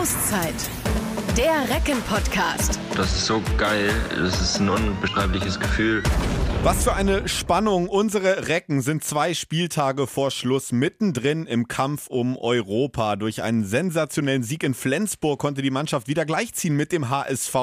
Auszeit. Der Recken-Podcast. Das ist so geil. Das ist ein unbeschreibliches Gefühl. Was für eine Spannung. Unsere Recken sind zwei Spieltage vor Schluss mittendrin im Kampf um Europa. Durch einen sensationellen Sieg in Flensburg konnte die Mannschaft wieder gleichziehen mit dem HSV,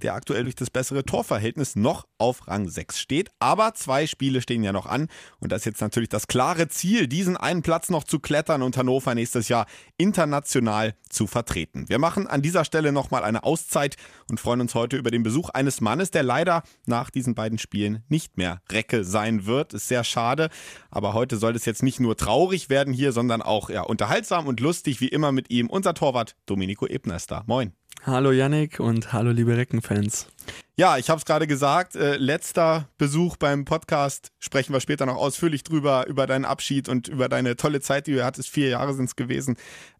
der aktuell durch das bessere Torverhältnis noch auf Rang 6 steht. Aber zwei Spiele stehen ja noch an. Und das ist jetzt natürlich das klare Ziel, diesen einen Platz noch zu klettern und Hannover nächstes Jahr international zu vertreten. Wir machen an dieser Stelle nochmal eine Auszeit und freuen uns heute über den Besuch eines Mannes, der leider nach diesen beiden Spielen nicht mehr Recke sein wird. Ist sehr schade. Aber heute soll es jetzt nicht nur traurig werden hier, sondern auch ja, unterhaltsam und lustig, wie immer mit ihm. Unser Torwart Domenico Ebnester. Moin. Hallo Yannick und hallo liebe Reckenfans. Ja, ich habe es gerade gesagt, äh, letzter Besuch beim Podcast. Sprechen wir später noch ausführlich drüber, über deinen Abschied und über deine tolle Zeit, die du hattest. Vier Jahre sind es gewesen.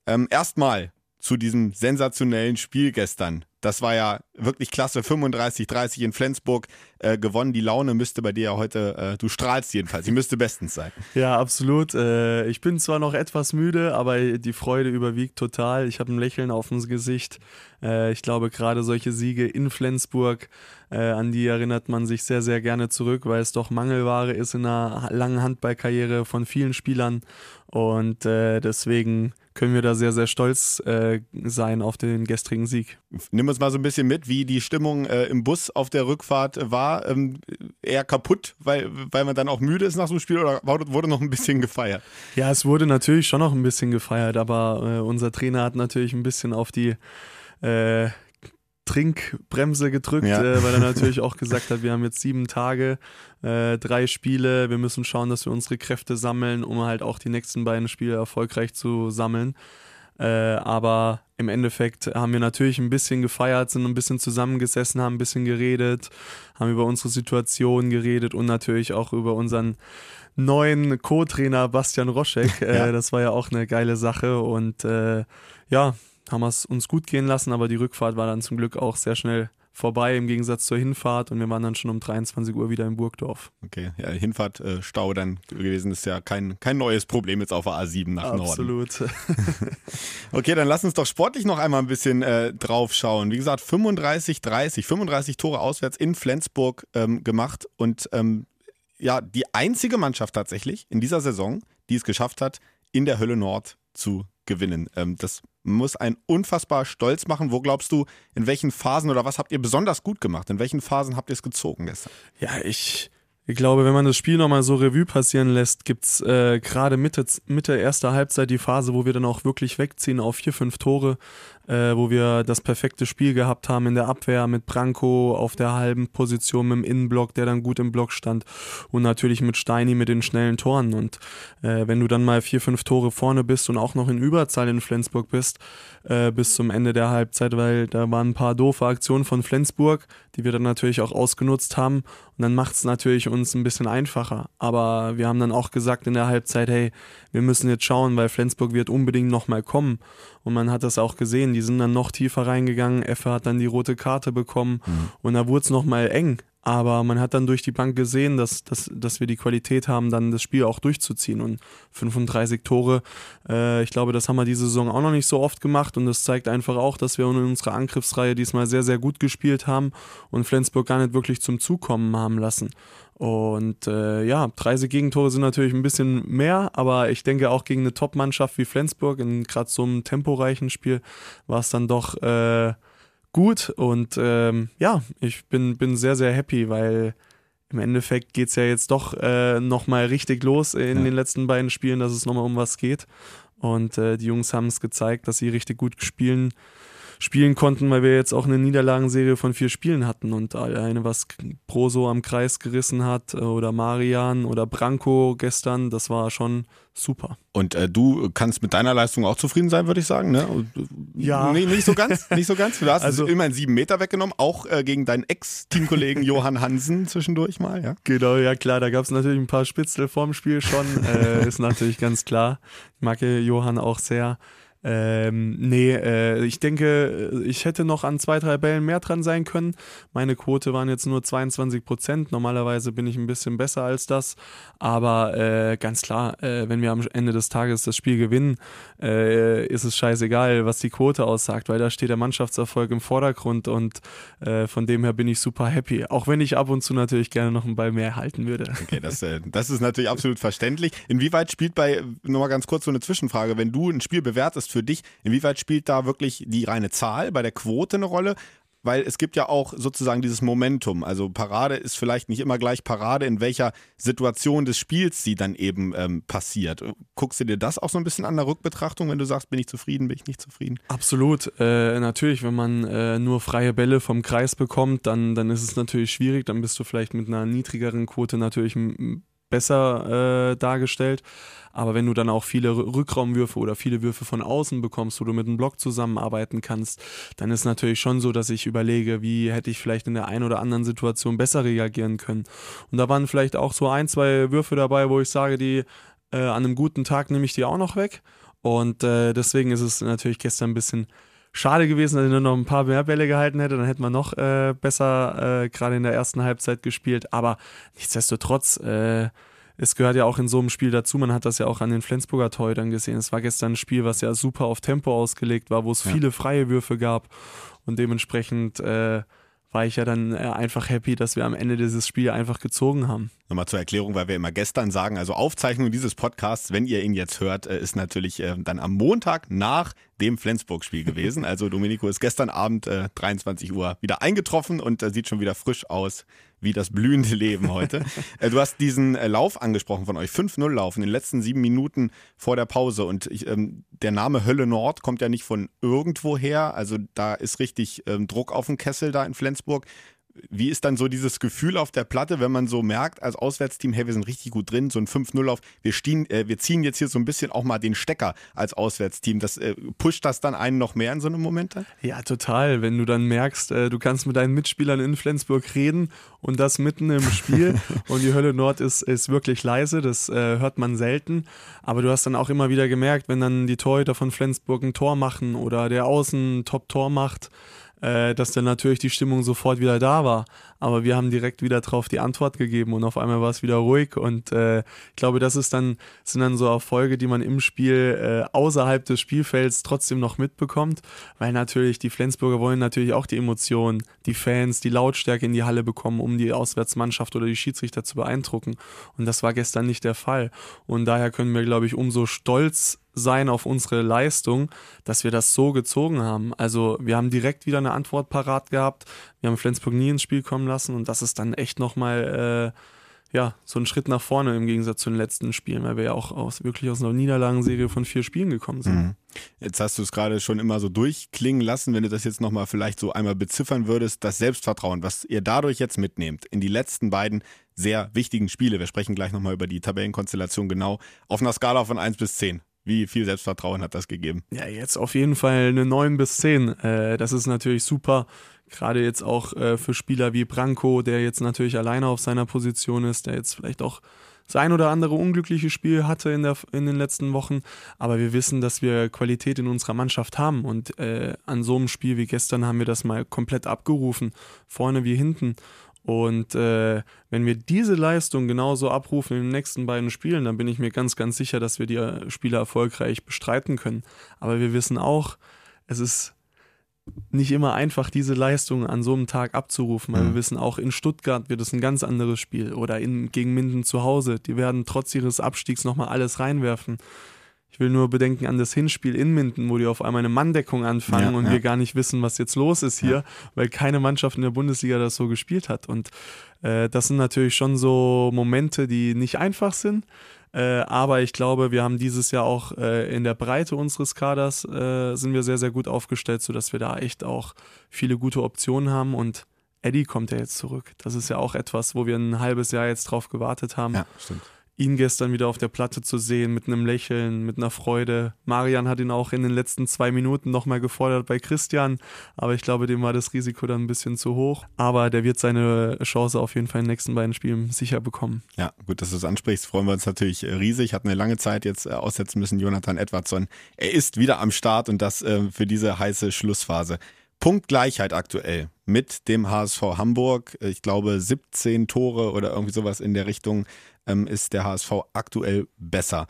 Ähm, Erstmal zu diesem sensationellen Spiel gestern. Das war ja wirklich klasse. 35-30 in Flensburg äh, gewonnen. Die Laune müsste bei dir ja heute, äh, du strahlst jedenfalls. Die müsste bestens sein. Ja, absolut. Äh, ich bin zwar noch etwas müde, aber die Freude überwiegt total. Ich habe ein Lächeln auf dem Gesicht. Äh, ich glaube, gerade solche Siege in Flensburg, äh, an die erinnert man sich sehr, sehr gerne zurück, weil es doch Mangelware ist in einer langen Handballkarriere von vielen Spielern. Und äh, deswegen können wir da sehr, sehr stolz äh, sein auf den gestrigen Sieg. Nimm uns mal so ein bisschen mit, wie die Stimmung äh, im Bus auf der Rückfahrt war. Ähm, eher kaputt, weil, weil man dann auch müde ist nach so einem Spiel oder wurde noch ein bisschen gefeiert? Ja, es wurde natürlich schon noch ein bisschen gefeiert, aber äh, unser Trainer hat natürlich ein bisschen auf die äh, Trinkbremse gedrückt, ja. äh, weil er natürlich auch gesagt hat, wir haben jetzt sieben Tage, äh, drei Spiele, wir müssen schauen, dass wir unsere Kräfte sammeln, um halt auch die nächsten beiden Spiele erfolgreich zu sammeln. Äh, aber im Endeffekt haben wir natürlich ein bisschen gefeiert, sind ein bisschen zusammengesessen, haben ein bisschen geredet, haben über unsere Situation geredet und natürlich auch über unseren neuen Co-Trainer Bastian Roschek. Äh, ja. Das war ja auch eine geile Sache und äh, ja, haben wir es uns gut gehen lassen, aber die Rückfahrt war dann zum Glück auch sehr schnell vorbei im Gegensatz zur Hinfahrt und wir waren dann schon um 23 Uhr wieder in Burgdorf. Okay, ja, Hinfahrt äh, Stau dann gewesen ist ja kein, kein neues Problem jetzt auf der A7 nach Absolut. Norden. Absolut. okay, dann lass uns doch sportlich noch einmal ein bisschen äh, drauf schauen. Wie gesagt, 35, 30, 35 Tore auswärts in Flensburg ähm, gemacht und ähm, ja, die einzige Mannschaft tatsächlich in dieser Saison, die es geschafft hat, in der Hölle Nord zu gewinnen. Ähm, das muss einen unfassbar stolz machen. Wo glaubst du, in welchen Phasen oder was habt ihr besonders gut gemacht? In welchen Phasen habt ihr es gezogen gestern? Ja, ich, ich glaube, wenn man das Spiel nochmal so Revue passieren lässt, gibt es äh, gerade Mitte, Mitte erster Halbzeit die Phase, wo wir dann auch wirklich wegziehen auf vier, fünf Tore äh, wo wir das perfekte Spiel gehabt haben in der Abwehr mit Branko auf der halben Position mit dem Innenblock, der dann gut im Block stand und natürlich mit Steini mit den schnellen Toren. Und äh, wenn du dann mal vier, fünf Tore vorne bist und auch noch in Überzahl in Flensburg bist, äh, bis zum Ende der Halbzeit, weil da waren ein paar doofe Aktionen von Flensburg, die wir dann natürlich auch ausgenutzt haben. Und dann macht es natürlich uns ein bisschen einfacher. Aber wir haben dann auch gesagt in der Halbzeit, hey, wir müssen jetzt schauen, weil Flensburg wird unbedingt nochmal kommen. Und man hat das auch gesehen, die sind dann noch tiefer reingegangen. Effe hat dann die rote Karte bekommen mhm. und da wurde es nochmal eng. Aber man hat dann durch die Bank gesehen, dass, dass, dass wir die Qualität haben, dann das Spiel auch durchzuziehen. Und 35 Tore, äh, ich glaube, das haben wir diese Saison auch noch nicht so oft gemacht. Und das zeigt einfach auch, dass wir in unserer Angriffsreihe diesmal sehr, sehr gut gespielt haben und Flensburg gar nicht wirklich zum Zukommen haben lassen. Und äh, ja, 30 Gegentore sind natürlich ein bisschen mehr, aber ich denke auch gegen eine Top-Mannschaft wie Flensburg in gerade so einem temporeichen Spiel war es dann doch äh, gut. Und ähm, ja, ich bin, bin sehr, sehr happy, weil im Endeffekt geht es ja jetzt doch äh, nochmal richtig los in ja. den letzten beiden Spielen, dass es nochmal um was geht. Und äh, die Jungs haben es gezeigt, dass sie richtig gut spielen spielen konnten, weil wir jetzt auch eine Niederlagenserie von vier Spielen hatten und eine, was Proso am Kreis gerissen hat oder Marian oder Branko gestern, das war schon super. Und äh, du kannst mit deiner Leistung auch zufrieden sein, würde ich sagen, ne? Ja. Nee, nicht so ganz, nicht so ganz. Du hast also, immerhin sieben Meter weggenommen, auch äh, gegen deinen Ex-Teamkollegen Johann Hansen zwischendurch mal, ja? Genau, ja klar, da gab es natürlich ein paar Spitzel vorm Spiel schon, äh, ist natürlich ganz klar. Ich mag Johann auch sehr. Ähm, nee, äh, ich denke, ich hätte noch an zwei, drei Bällen mehr dran sein können. Meine Quote waren jetzt nur 22 Prozent. Normalerweise bin ich ein bisschen besser als das. Aber äh, ganz klar, äh, wenn wir am Ende des Tages das Spiel gewinnen, äh, ist es scheißegal, was die Quote aussagt, weil da steht der Mannschaftserfolg im Vordergrund und äh, von dem her bin ich super happy. Auch wenn ich ab und zu natürlich gerne noch einen Ball mehr halten würde. Okay, das, äh, das ist natürlich absolut verständlich. Inwieweit spielt bei, nochmal ganz kurz so eine Zwischenfrage, wenn du ein Spiel bewertest für dich, inwieweit spielt da wirklich die reine Zahl bei der Quote eine Rolle? Weil es gibt ja auch sozusagen dieses Momentum. Also Parade ist vielleicht nicht immer gleich Parade, in welcher Situation des Spiels sie dann eben ähm, passiert. Guckst du dir das auch so ein bisschen an der Rückbetrachtung, wenn du sagst, bin ich zufrieden, bin ich nicht zufrieden? Absolut. Äh, natürlich, wenn man äh, nur freie Bälle vom Kreis bekommt, dann, dann ist es natürlich schwierig. Dann bist du vielleicht mit einer niedrigeren Quote natürlich besser äh, dargestellt. Aber wenn du dann auch viele Rückraumwürfe oder viele Würfe von außen bekommst, wo du mit einem Block zusammenarbeiten kannst, dann ist natürlich schon so, dass ich überlege, wie hätte ich vielleicht in der einen oder anderen Situation besser reagieren können. Und da waren vielleicht auch so ein, zwei Würfe dabei, wo ich sage, die äh, an einem guten Tag nehme ich die auch noch weg. Und äh, deswegen ist es natürlich gestern ein bisschen schade gewesen, dass ich nur noch ein paar mehr Bälle gehalten hätte. Dann hätte man noch äh, besser äh, gerade in der ersten Halbzeit gespielt. Aber nichtsdestotrotz, äh, es gehört ja auch in so einem Spiel dazu. Man hat das ja auch an den Flensburger Torhütern gesehen. Es war gestern ein Spiel, was ja super auf Tempo ausgelegt war, wo es ja. viele freie Würfe gab. Und dementsprechend äh, war ich ja dann äh, einfach happy, dass wir am Ende dieses Spiel einfach gezogen haben. Nochmal zur Erklärung, weil wir immer gestern sagen, also Aufzeichnung dieses Podcasts, wenn ihr ihn jetzt hört, äh, ist natürlich äh, dann am Montag nach dem Flensburg-Spiel gewesen. Also Domenico ist gestern Abend äh, 23 Uhr wieder eingetroffen und sieht schon wieder frisch aus wie das blühende Leben heute. äh, du hast diesen äh, Lauf angesprochen von euch, 5-0-Lauf in den letzten sieben Minuten vor der Pause. Und ich, ähm, der Name Hölle Nord kommt ja nicht von irgendwoher. Also da ist richtig ähm, Druck auf dem Kessel da in Flensburg. Wie ist dann so dieses Gefühl auf der Platte, wenn man so merkt als Auswärtsteam, hey, wir sind richtig gut drin, so ein 5-0 auf, wir, stehen, äh, wir ziehen jetzt hier so ein bisschen auch mal den Stecker als Auswärtsteam. Das äh, pusht das dann einen noch mehr in so einem Moment? Ja, total. Wenn du dann merkst, äh, du kannst mit deinen Mitspielern in Flensburg reden und das mitten im Spiel und die Hölle Nord ist, ist wirklich leise, das äh, hört man selten. Aber du hast dann auch immer wieder gemerkt, wenn dann die Torhüter von Flensburg ein Tor machen oder der Außen Top-Tor macht, äh, dass dann natürlich die Stimmung sofort wieder da war. Aber wir haben direkt wieder drauf die Antwort gegeben und auf einmal war es wieder ruhig. Und äh, ich glaube, das ist dann, sind dann so Erfolge, die man im Spiel äh, außerhalb des Spielfelds trotzdem noch mitbekommt, weil natürlich die Flensburger wollen natürlich auch die Emotionen, die Fans, die Lautstärke in die Halle bekommen, um die Auswärtsmannschaft oder die Schiedsrichter zu beeindrucken. Und das war gestern nicht der Fall. Und daher können wir, glaube ich, umso stolz sein auf unsere Leistung, dass wir das so gezogen haben. Also wir haben direkt wieder eine Antwort parat gehabt. Wir haben Flensburg nie ins Spiel kommen lassen und das ist dann echt nochmal äh, ja, so ein Schritt nach vorne im Gegensatz zu den letzten Spielen, weil wir ja auch aus, wirklich aus einer Niederlagenserie von vier Spielen gekommen sind. Mhm. Jetzt hast du es gerade schon immer so durchklingen lassen, wenn du das jetzt nochmal vielleicht so einmal beziffern würdest, das Selbstvertrauen, was ihr dadurch jetzt mitnehmt in die letzten beiden sehr wichtigen Spiele. Wir sprechen gleich nochmal über die Tabellenkonstellation genau. Auf einer Skala von 1 bis 10. Wie viel Selbstvertrauen hat das gegeben? Ja, jetzt auf jeden Fall eine 9 bis 10. Äh, das ist natürlich super. Gerade jetzt auch äh, für Spieler wie Branko, der jetzt natürlich alleine auf seiner Position ist, der jetzt vielleicht auch sein oder andere unglückliche Spiel hatte in, der, in den letzten Wochen. Aber wir wissen, dass wir Qualität in unserer Mannschaft haben. Und äh, an so einem Spiel wie gestern haben wir das mal komplett abgerufen. Vorne wie hinten. Und äh, wenn wir diese Leistung genauso abrufen in den nächsten beiden Spielen, dann bin ich mir ganz, ganz sicher, dass wir die äh, Spiele erfolgreich bestreiten können. Aber wir wissen auch, es ist nicht immer einfach, diese Leistung an so einem Tag abzurufen, weil mhm. wir wissen auch, in Stuttgart wird es ein ganz anderes Spiel oder in, gegen Minden zu Hause. Die werden trotz ihres Abstiegs nochmal alles reinwerfen. Ich will nur bedenken an das Hinspiel in Minden, wo die auf einmal eine Manndeckung anfangen ja, und ja. wir gar nicht wissen, was jetzt los ist hier, ja. weil keine Mannschaft in der Bundesliga das so gespielt hat. Und äh, das sind natürlich schon so Momente, die nicht einfach sind. Äh, aber ich glaube, wir haben dieses Jahr auch äh, in der Breite unseres Kaders äh, sind wir sehr, sehr gut aufgestellt, sodass wir da echt auch viele gute Optionen haben und Eddie kommt ja jetzt zurück. Das ist ja auch etwas, wo wir ein halbes Jahr jetzt drauf gewartet haben. Ja, stimmt ihn gestern wieder auf der Platte zu sehen, mit einem Lächeln, mit einer Freude. Marian hat ihn auch in den letzten zwei Minuten nochmal gefordert bei Christian, aber ich glaube, dem war das Risiko dann ein bisschen zu hoch. Aber der wird seine Chance auf jeden Fall in den nächsten beiden Spielen sicher bekommen. Ja, gut, dass du es ansprichst, freuen wir uns natürlich riesig. Hat eine lange Zeit jetzt äh, aussetzen müssen, Jonathan Edwardson. Er ist wieder am Start und das äh, für diese heiße Schlussphase. Punktgleichheit aktuell mit dem HSV Hamburg. Ich glaube 17 Tore oder irgendwie sowas in der Richtung ähm, ist der HSV aktuell besser.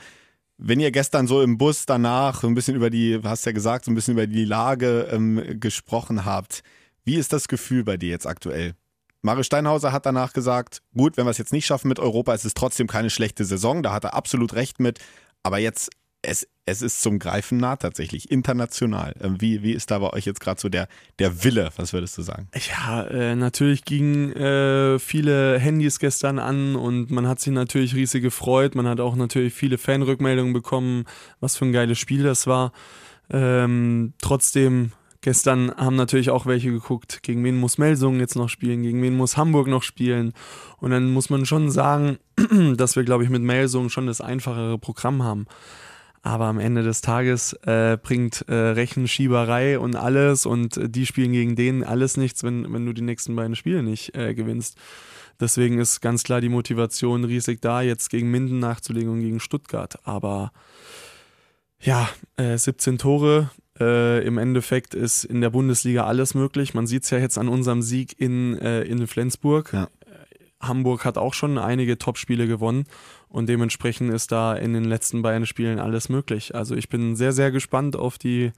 Wenn ihr gestern so im Bus danach so ein bisschen über die, hast ja gesagt, so ein bisschen über die Lage ähm, gesprochen habt, wie ist das Gefühl bei dir jetzt aktuell? Mario Steinhauser hat danach gesagt, gut, wenn wir es jetzt nicht schaffen mit Europa, ist es trotzdem keine schlechte Saison, da hat er absolut recht mit, aber jetzt es, es ist zum Greifen nah tatsächlich, international. Ähm, wie, wie ist da bei euch jetzt gerade so der, der Wille? Was würdest du sagen? Ja, äh, natürlich gingen äh, viele Handys gestern an und man hat sich natürlich riesig gefreut. Man hat auch natürlich viele Fanrückmeldungen bekommen, was für ein geiles Spiel das war. Ähm, trotzdem, gestern haben natürlich auch welche geguckt, gegen wen muss Melsungen jetzt noch spielen, gegen wen muss Hamburg noch spielen. Und dann muss man schon sagen, dass wir, glaube ich, mit Melsungen schon das einfachere Programm haben. Aber am Ende des Tages äh, bringt äh, Rechenschieberei und alles und äh, die spielen gegen den alles nichts, wenn, wenn du die nächsten beiden Spiele nicht äh, gewinnst. Deswegen ist ganz klar die Motivation riesig da, jetzt gegen Minden nachzulegen und gegen Stuttgart. Aber ja, 17 äh, Tore. Äh, Im Endeffekt ist in der Bundesliga alles möglich. Man sieht es ja jetzt an unserem Sieg in, in Flensburg. Ja. Hamburg hat auch schon einige Topspiele gewonnen und dementsprechend ist da in den letzten beiden Spielen alles möglich. Also ich bin sehr, sehr gespannt auf die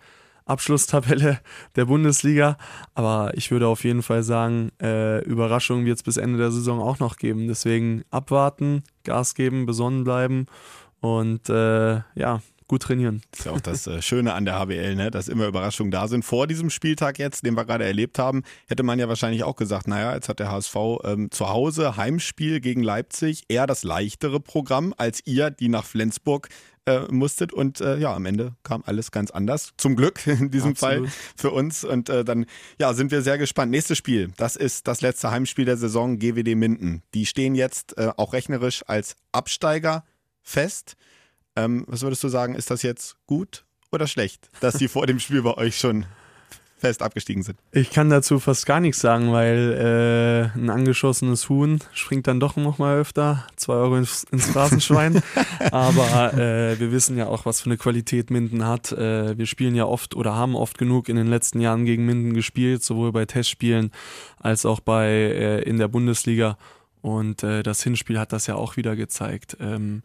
Abschlusstabelle der Bundesliga, aber ich würde auf jeden Fall sagen, äh, Überraschungen wird es bis Ende der Saison auch noch geben. Deswegen abwarten, Gas geben, besonnen bleiben und äh, ja, gut trainieren. Das ist ja auch das äh, Schöne an der HBL, ne? dass immer Überraschungen da sind. Vor diesem Spieltag jetzt, den wir gerade erlebt haben, hätte man ja wahrscheinlich auch gesagt, naja, jetzt hat der HSV ähm, zu Hause Heimspiel gegen Leipzig, eher das leichtere Programm als ihr, die nach Flensburg äh, musstet. Und äh, ja, am Ende kam alles ganz anders. Zum Glück in diesem Absolut. Fall für uns. Und äh, dann ja, sind wir sehr gespannt. Nächstes Spiel, das ist das letzte Heimspiel der Saison, GWD Minden. Die stehen jetzt äh, auch rechnerisch als Absteiger fest. Ähm, was würdest du sagen, ist das jetzt gut oder schlecht, dass die vor dem Spiel bei euch schon fest abgestiegen sind? Ich kann dazu fast gar nichts sagen, weil äh, ein angeschossenes Huhn springt dann doch noch mal öfter, zwei Euro ins, ins Straßenschwein. Aber äh, wir wissen ja auch, was für eine Qualität Minden hat. Äh, wir spielen ja oft oder haben oft genug in den letzten Jahren gegen Minden gespielt, sowohl bei Testspielen als auch bei äh, in der Bundesliga. Und äh, das Hinspiel hat das ja auch wieder gezeigt. Ähm,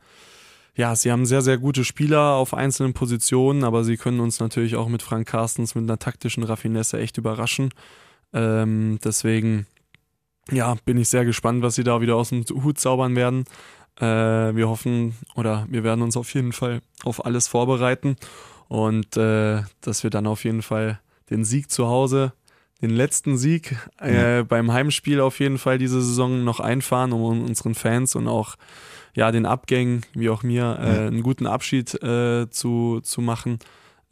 ja, sie haben sehr, sehr gute Spieler auf einzelnen Positionen, aber sie können uns natürlich auch mit Frank Carstens mit einer taktischen Raffinesse echt überraschen. Ähm, deswegen, ja, bin ich sehr gespannt, was sie da wieder aus dem Hut zaubern werden. Äh, wir hoffen oder wir werden uns auf jeden Fall auf alles vorbereiten und äh, dass wir dann auf jeden Fall den Sieg zu Hause den letzten Sieg äh, beim Heimspiel auf jeden Fall diese Saison noch einfahren, um unseren Fans und auch ja, den Abgängen, wie auch mir, äh, einen guten Abschied äh, zu, zu machen.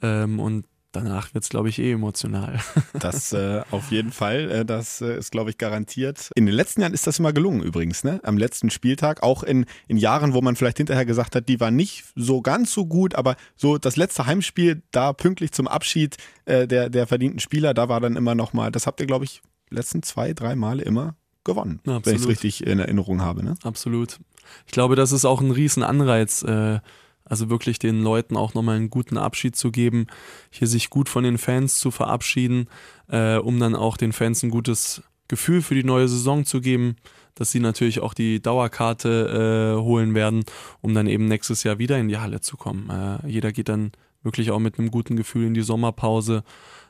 Ähm, und danach wird es, glaube ich, eh emotional. Das äh, auf jeden Fall, äh, das äh, ist, glaube ich, garantiert. In den letzten Jahren ist das immer gelungen übrigens, ne? Am letzten Spieltag, auch in, in Jahren, wo man vielleicht hinterher gesagt hat, die war nicht so ganz so gut, aber so das letzte Heimspiel, da pünktlich zum Abschied äh, der, der verdienten Spieler, da war dann immer nochmal, das habt ihr, glaube ich, letzten zwei, drei Male immer gewonnen, Absolut. wenn ich es richtig in Erinnerung habe. Ne? Absolut. Ich glaube, das ist auch ein Riesenanreiz, äh, also wirklich den Leuten auch nochmal einen guten Abschied zu geben, hier sich gut von den Fans zu verabschieden, äh, um dann auch den Fans ein gutes Gefühl für die neue Saison zu geben, dass sie natürlich auch die Dauerkarte äh, holen werden, um dann eben nächstes Jahr wieder in die Halle zu kommen. Äh, jeder geht dann wirklich auch mit einem guten Gefühl in die Sommerpause,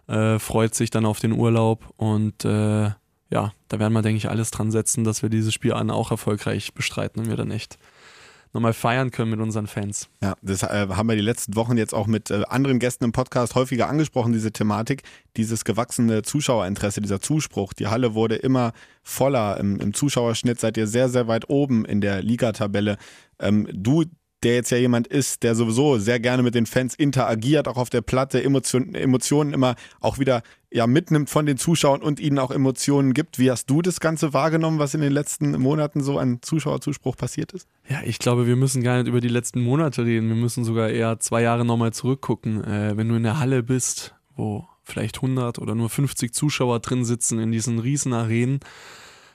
äh, freut sich dann auf den Urlaub und äh, ja, da werden wir, denke ich, alles dran setzen, dass wir dieses Spiel an auch erfolgreich bestreiten und wir dann echt nochmal feiern können mit unseren Fans. Ja, das äh, haben wir die letzten Wochen jetzt auch mit äh, anderen Gästen im Podcast häufiger angesprochen, diese Thematik, dieses gewachsene Zuschauerinteresse, dieser Zuspruch. Die Halle wurde immer voller. Im, im Zuschauerschnitt seid ihr sehr, sehr weit oben in der Ligatabelle. Ähm, du der jetzt ja jemand ist, der sowieso sehr gerne mit den Fans interagiert, auch auf der Platte, Emotion, Emotionen immer auch wieder ja, mitnimmt von den Zuschauern und ihnen auch Emotionen gibt. Wie hast du das Ganze wahrgenommen, was in den letzten Monaten so an Zuschauerzuspruch passiert ist? Ja, ich glaube, wir müssen gar nicht über die letzten Monate reden. Wir müssen sogar eher zwei Jahre nochmal zurückgucken. Äh, wenn du in der Halle bist, wo vielleicht 100 oder nur 50 Zuschauer drin sitzen in diesen riesen Arenen,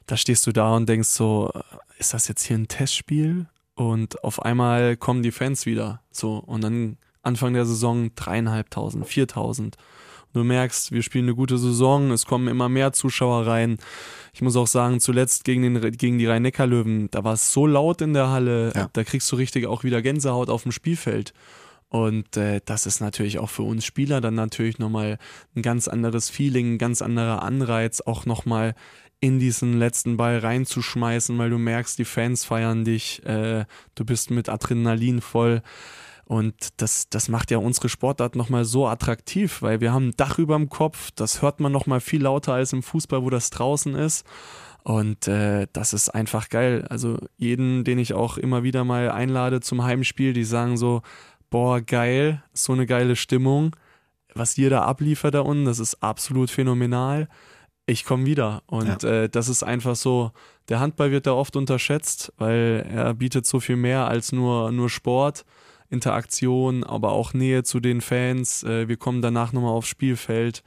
da stehst du da und denkst so, äh, ist das jetzt hier ein Testspiel? Und auf einmal kommen die Fans wieder. So, und dann Anfang der Saison dreieinhalbtausend, viertausend. Du merkst, wir spielen eine gute Saison, es kommen immer mehr Zuschauer rein. Ich muss auch sagen, zuletzt gegen, den, gegen die Rhein-Neckar-Löwen, da war es so laut in der Halle, ja. da kriegst du richtig auch wieder Gänsehaut auf dem Spielfeld. Und äh, das ist natürlich auch für uns Spieler dann natürlich nochmal ein ganz anderes Feeling, ein ganz anderer Anreiz, auch nochmal in diesen letzten Ball reinzuschmeißen, weil du merkst, die Fans feiern dich, äh, du bist mit Adrenalin voll. Und das, das macht ja unsere Sportart nochmal so attraktiv, weil wir haben ein Dach über dem Kopf, das hört man nochmal viel lauter als im Fußball, wo das draußen ist. Und äh, das ist einfach geil. Also jeden, den ich auch immer wieder mal einlade zum Heimspiel, die sagen so, boah, geil, so eine geile Stimmung. Was ihr da abliefert da unten, das ist absolut phänomenal ich komme wieder. Und ja. äh, das ist einfach so, der Handball wird da oft unterschätzt, weil er bietet so viel mehr als nur, nur Sport, Interaktion, aber auch Nähe zu den Fans. Äh, wir kommen danach nochmal aufs Spielfeld.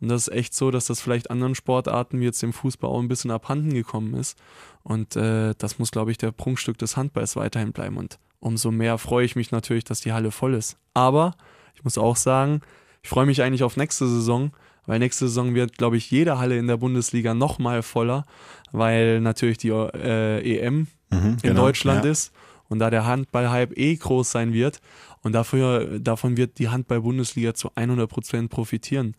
Und das ist echt so, dass das vielleicht anderen Sportarten wie jetzt dem Fußball auch ein bisschen abhanden gekommen ist. Und äh, das muss, glaube ich, der Prunkstück des Handballs weiterhin bleiben. Und umso mehr freue ich mich natürlich, dass die Halle voll ist. Aber ich muss auch sagen, ich freue mich eigentlich auf nächste Saison, weil nächste Saison wird, glaube ich, jede Halle in der Bundesliga nochmal voller, weil natürlich die äh, EM mhm, in genau, Deutschland ja. ist und da der Handball-Hype eh groß sein wird und dafür, davon wird die Handball-Bundesliga zu 100 Prozent profitieren.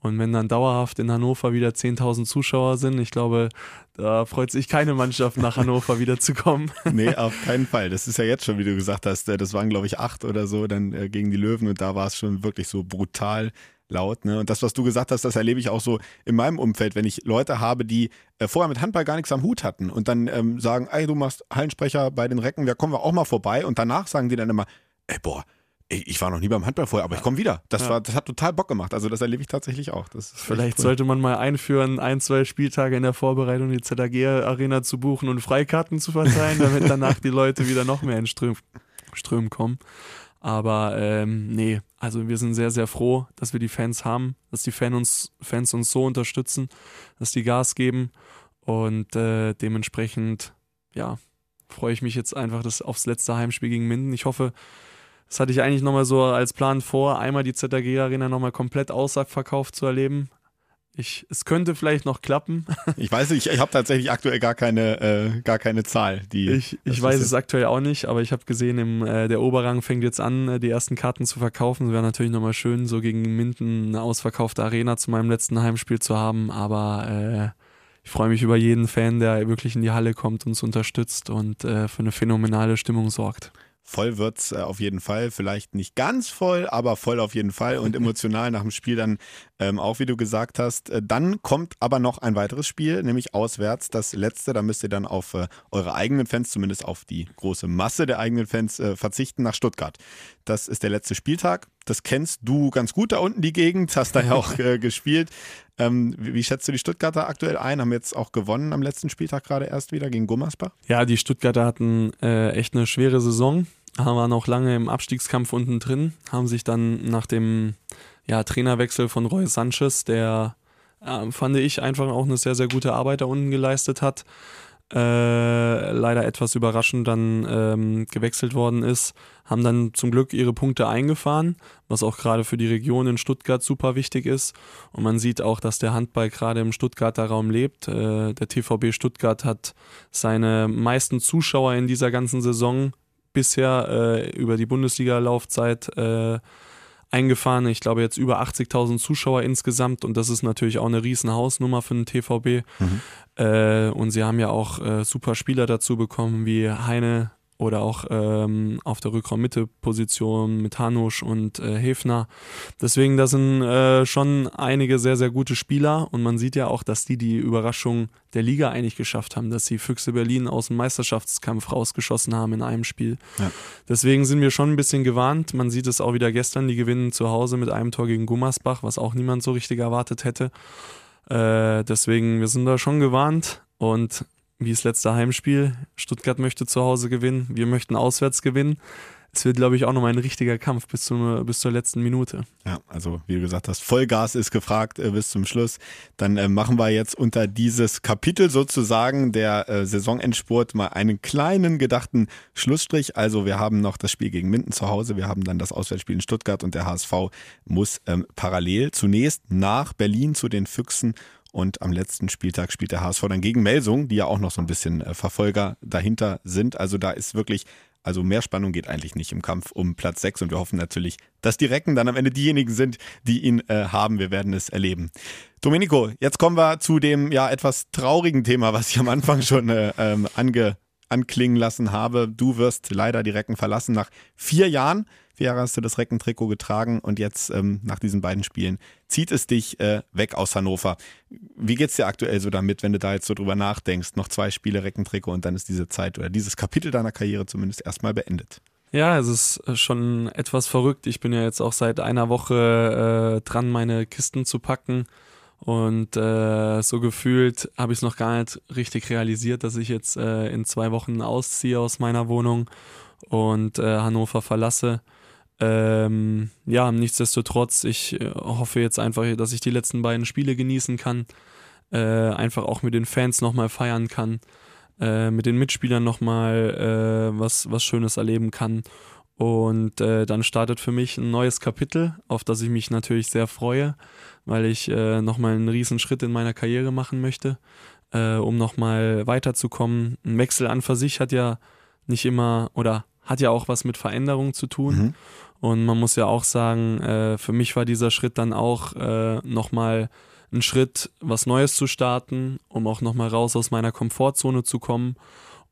Und wenn dann dauerhaft in Hannover wieder 10.000 Zuschauer sind, ich glaube, da freut sich keine Mannschaft nach Hannover wieder zu kommen. Nee, auf keinen Fall. Das ist ja jetzt schon, wie du gesagt hast, äh, das waren, glaube ich, acht oder so dann äh, gegen die Löwen und da war es schon wirklich so brutal laut. Ne? Und das, was du gesagt hast, das erlebe ich auch so in meinem Umfeld, wenn ich Leute habe, die äh, vorher mit Handball gar nichts am Hut hatten und dann ähm, sagen, ey, du machst Hallensprecher bei den Recken, ja, kommen wir auch mal vorbei. Und danach sagen die dann immer, ey, boah, ich war noch nie beim Handball vorher, aber ich komme wieder. Das, ja. war, das hat total Bock gemacht. Also das erlebe ich tatsächlich auch. Vielleicht cool. sollte man mal einführen, ein, zwei Spieltage in der Vorbereitung die ZAG-Arena zu buchen und Freikarten zu verteilen, damit danach die Leute wieder noch mehr in Ström, Strömen kommen. Aber ähm, nee, also wir sind sehr, sehr froh, dass wir die Fans haben, dass die Fan uns, Fans uns so unterstützen, dass die Gas geben. Und äh, dementsprechend, ja, freue ich mich jetzt einfach das aufs letzte Heimspiel gegen Minden. Ich hoffe, das hatte ich eigentlich nochmal so als Plan vor, einmal die ZAG Arena nochmal komplett ausverkauft zu erleben. Ich, es könnte vielleicht noch klappen. Ich weiß nicht, ich, ich habe tatsächlich aktuell gar keine, äh, gar keine Zahl. Die, ich ich weiß es aktuell auch nicht, aber ich habe gesehen, im, äh, der Oberrang fängt jetzt an, äh, die ersten Karten zu verkaufen. Es wäre natürlich nochmal schön, so gegen Minden eine ausverkaufte Arena zu meinem letzten Heimspiel zu haben, aber äh, ich freue mich über jeden Fan, der wirklich in die Halle kommt und uns unterstützt und äh, für eine phänomenale Stimmung sorgt. Voll wird's äh, auf jeden Fall. Vielleicht nicht ganz voll, aber voll auf jeden Fall und emotional nach dem Spiel dann ähm, auch, wie du gesagt hast. Äh, dann kommt aber noch ein weiteres Spiel, nämlich auswärts, das letzte. Da müsst ihr dann auf äh, eure eigenen Fans, zumindest auf die große Masse der eigenen Fans, äh, verzichten nach Stuttgart. Das ist der letzte Spieltag. Das kennst du ganz gut da unten, die Gegend, hast da ja auch äh, gespielt. Ähm, wie, wie, schätzt du die Stuttgarter aktuell ein? Haben jetzt auch gewonnen am letzten Spieltag gerade erst wieder gegen Gummersbach? Ja, die Stuttgarter hatten äh, echt eine schwere Saison, waren auch lange im Abstiegskampf unten drin, haben sich dann nach dem ja, Trainerwechsel von Roy Sanchez, der äh, fand ich einfach auch eine sehr, sehr gute Arbeit da unten geleistet hat, äh, leider etwas überraschend dann ähm, gewechselt worden ist, haben dann zum Glück ihre Punkte eingefahren, was auch gerade für die Region in Stuttgart super wichtig ist. Und man sieht auch, dass der Handball gerade im Stuttgarter Raum lebt. Äh, der TVB Stuttgart hat seine meisten Zuschauer in dieser ganzen Saison bisher äh, über die Bundesliga-Laufzeit äh, eingefahren. Ich glaube jetzt über 80.000 Zuschauer insgesamt und das ist natürlich auch eine riesen Hausnummer für den TVB. Mhm. Äh, und sie haben ja auch äh, super Spieler dazu bekommen wie Heine oder auch ähm, auf der Rückraummitte-Position mit Hanusch und äh, Hefner. Deswegen, das sind äh, schon einige sehr, sehr gute Spieler und man sieht ja auch, dass die die Überraschung der Liga eigentlich geschafft haben, dass sie Füchse Berlin aus dem Meisterschaftskampf rausgeschossen haben in einem Spiel. Ja. Deswegen sind wir schon ein bisschen gewarnt. Man sieht es auch wieder gestern, die gewinnen zu Hause mit einem Tor gegen Gummersbach, was auch niemand so richtig erwartet hätte. Äh, deswegen, wir sind da schon gewarnt und wie das letzte Heimspiel. Stuttgart möchte zu Hause gewinnen, wir möchten auswärts gewinnen. Es wird, glaube ich, auch nochmal ein richtiger Kampf bis, zum, bis zur letzten Minute. Ja, also wie du gesagt hast, Vollgas ist gefragt äh, bis zum Schluss. Dann äh, machen wir jetzt unter dieses Kapitel sozusagen der äh, Saisonendspurt mal einen kleinen gedachten Schlussstrich. Also wir haben noch das Spiel gegen Minden zu Hause, wir haben dann das Auswärtsspiel in Stuttgart und der HSV muss ähm, parallel zunächst nach Berlin zu den Füchsen und am letzten Spieltag spielt der HSV dann gegen Melsung, die ja auch noch so ein bisschen äh, Verfolger dahinter sind. Also da ist wirklich, also mehr Spannung geht eigentlich nicht im Kampf um Platz 6. Und wir hoffen natürlich, dass die Recken dann am Ende diejenigen sind, die ihn äh, haben. Wir werden es erleben. Domenico, jetzt kommen wir zu dem ja etwas traurigen Thema, was ich am Anfang schon äh, ähm, ange, anklingen lassen habe. Du wirst leider die Recken verlassen nach vier Jahren. Vier Jahre hast du das Reckentrikot getragen und jetzt ähm, nach diesen beiden Spielen zieht es dich äh, weg aus Hannover. Wie geht's dir aktuell so damit, wenn du da jetzt so drüber nachdenkst? Noch zwei Spiele Reckentrikot und dann ist diese Zeit oder dieses Kapitel deiner Karriere zumindest erstmal beendet. Ja, es ist äh, schon etwas verrückt. Ich bin ja jetzt auch seit einer Woche äh, dran, meine Kisten zu packen. Und äh, so gefühlt habe ich es noch gar nicht richtig realisiert, dass ich jetzt äh, in zwei Wochen ausziehe aus meiner Wohnung und äh, Hannover verlasse. Ähm, ja, nichtsdestotrotz, ich äh, hoffe jetzt einfach, dass ich die letzten beiden Spiele genießen kann, äh, einfach auch mit den Fans nochmal feiern kann, äh, mit den Mitspielern nochmal äh, was, was Schönes erleben kann. Und äh, dann startet für mich ein neues Kapitel, auf das ich mich natürlich sehr freue, weil ich äh, nochmal einen riesen Schritt in meiner Karriere machen möchte, äh, um nochmal weiterzukommen. Ein Wechsel an für sich hat ja nicht immer oder hat ja auch was mit Veränderung zu tun. Mhm. Und man muss ja auch sagen, äh, für mich war dieser Schritt dann auch äh, nochmal ein Schritt, was Neues zu starten, um auch nochmal raus aus meiner Komfortzone zu kommen,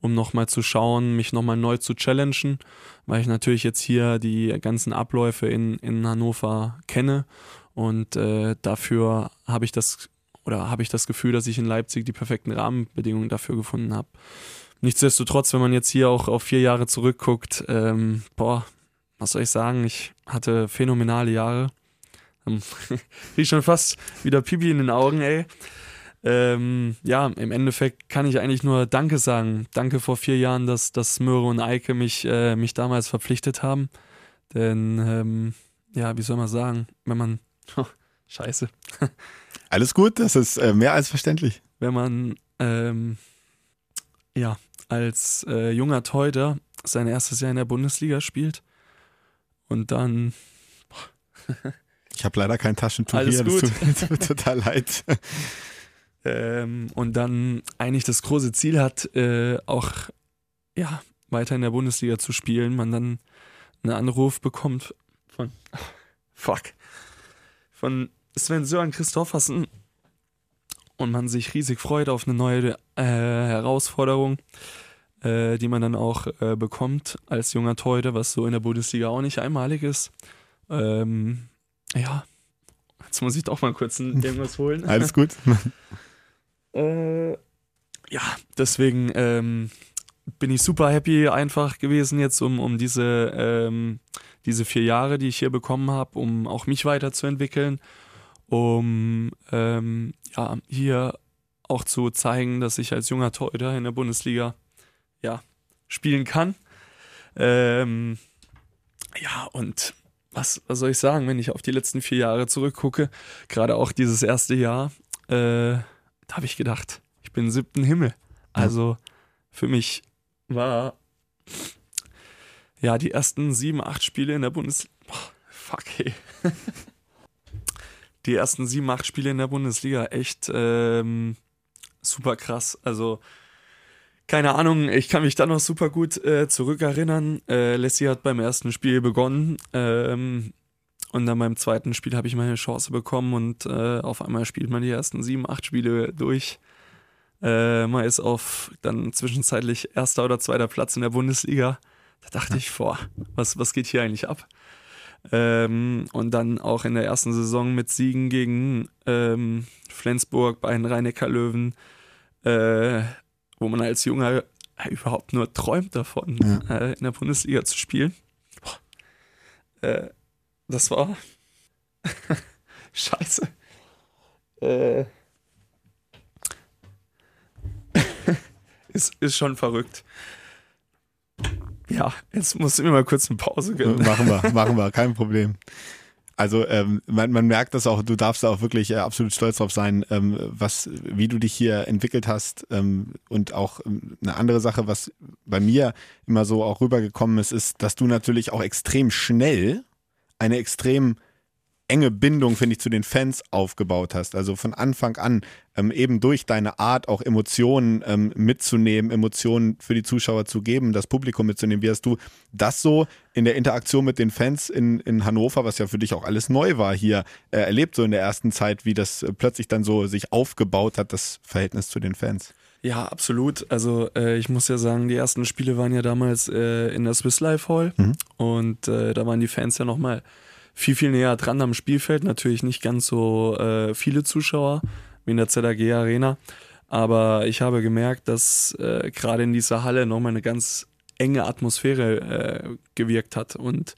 um nochmal zu schauen, mich nochmal neu zu challengen, weil ich natürlich jetzt hier die ganzen Abläufe in, in Hannover kenne und äh, dafür habe ich das oder habe ich das Gefühl, dass ich in Leipzig die perfekten Rahmenbedingungen dafür gefunden habe. Nichtsdestotrotz, wenn man jetzt hier auch auf vier Jahre zurückguckt, ähm, boah, was soll ich sagen, ich hatte phänomenale Jahre. Ähm, ich schon fast wieder Pipi in den Augen, ey. Ähm, ja, im Endeffekt kann ich eigentlich nur Danke sagen. Danke vor vier Jahren, dass, dass Möhre und Eike mich, äh, mich damals verpflichtet haben. Denn, ähm, ja, wie soll man sagen, wenn man. Oh, scheiße. Alles gut, das ist äh, mehr als verständlich. Wenn man, ähm, ja, als äh, junger Teuter sein erstes Jahr in der Bundesliga spielt und dann. ich habe leider kein Taschentuch Alles hier, gut. das tut, tut mir total leid. Ähm, und dann eigentlich das große Ziel hat, äh, auch ja, weiter in der Bundesliga zu spielen, man dann einen Anruf bekommt von fuck von Sven Sören Christoffersen und man sich riesig freut auf eine neue äh, Herausforderung äh, die man dann auch äh, bekommt als junger Torhüter, was so in der Bundesliga auch nicht einmalig ist. Ähm, ja, jetzt muss ich doch mal kurz ein, irgendwas holen. Alles gut. äh, ja, deswegen ähm, bin ich super happy einfach gewesen jetzt um, um diese, ähm, diese vier Jahre, die ich hier bekommen habe, um auch mich weiterzuentwickeln, um ähm, ja, hier auch zu zeigen, dass ich als junger Torhüter in der Bundesliga ja, spielen kann. Ähm, ja, und was, was soll ich sagen, wenn ich auf die letzten vier Jahre zurückgucke, gerade auch dieses erste Jahr, äh, da habe ich gedacht, ich bin im siebten Himmel. Also für mich war ja die ersten sieben, acht Spiele in der Bundesliga. Fuck, hey. die ersten sieben, acht Spiele in der Bundesliga echt ähm, super krass. Also keine Ahnung, ich kann mich da noch super gut äh, zurückerinnern. Äh, Lassie hat beim ersten Spiel begonnen ähm, und dann beim zweiten Spiel habe ich meine Chance bekommen und äh, auf einmal spielt man die ersten sieben, acht Spiele durch. Äh, man ist auf dann zwischenzeitlich erster oder zweiter Platz in der Bundesliga. Da dachte ich, boah, was, was geht hier eigentlich ab? Ähm, und dann auch in der ersten Saison mit Siegen gegen ähm, Flensburg bei den Rhein-Neckar-Löwen, äh, wo man als Junger überhaupt nur träumt davon, ja. äh, in der Bundesliga zu spielen. Äh, das war scheiße. Äh, ist, ist schon verrückt. Ja, jetzt musst du mir mal kurz eine Pause gönnen. Machen wir, machen wir, kein Problem. Also ähm, man, man merkt das auch, du darfst auch wirklich äh, absolut stolz drauf sein, ähm, was, wie du dich hier entwickelt hast. Ähm, und auch ähm, eine andere Sache, was bei mir immer so auch rübergekommen ist, ist, dass du natürlich auch extrem schnell eine extrem enge Bindung, finde ich, zu den Fans aufgebaut hast. Also von Anfang an ähm, eben durch deine Art auch Emotionen ähm, mitzunehmen, Emotionen für die Zuschauer zu geben, das Publikum mitzunehmen. Wie hast du das so in der Interaktion mit den Fans in, in Hannover, was ja für dich auch alles neu war hier, äh, erlebt, so in der ersten Zeit, wie das äh, plötzlich dann so sich aufgebaut hat, das Verhältnis zu den Fans? Ja, absolut. Also äh, ich muss ja sagen, die ersten Spiele waren ja damals äh, in der Swiss Life Hall mhm. und äh, da waren die Fans ja nochmal viel, viel näher dran am Spielfeld. Natürlich nicht ganz so äh, viele Zuschauer wie in der ZAG Arena. Aber ich habe gemerkt, dass äh, gerade in dieser Halle nochmal eine ganz enge Atmosphäre äh, gewirkt hat. Und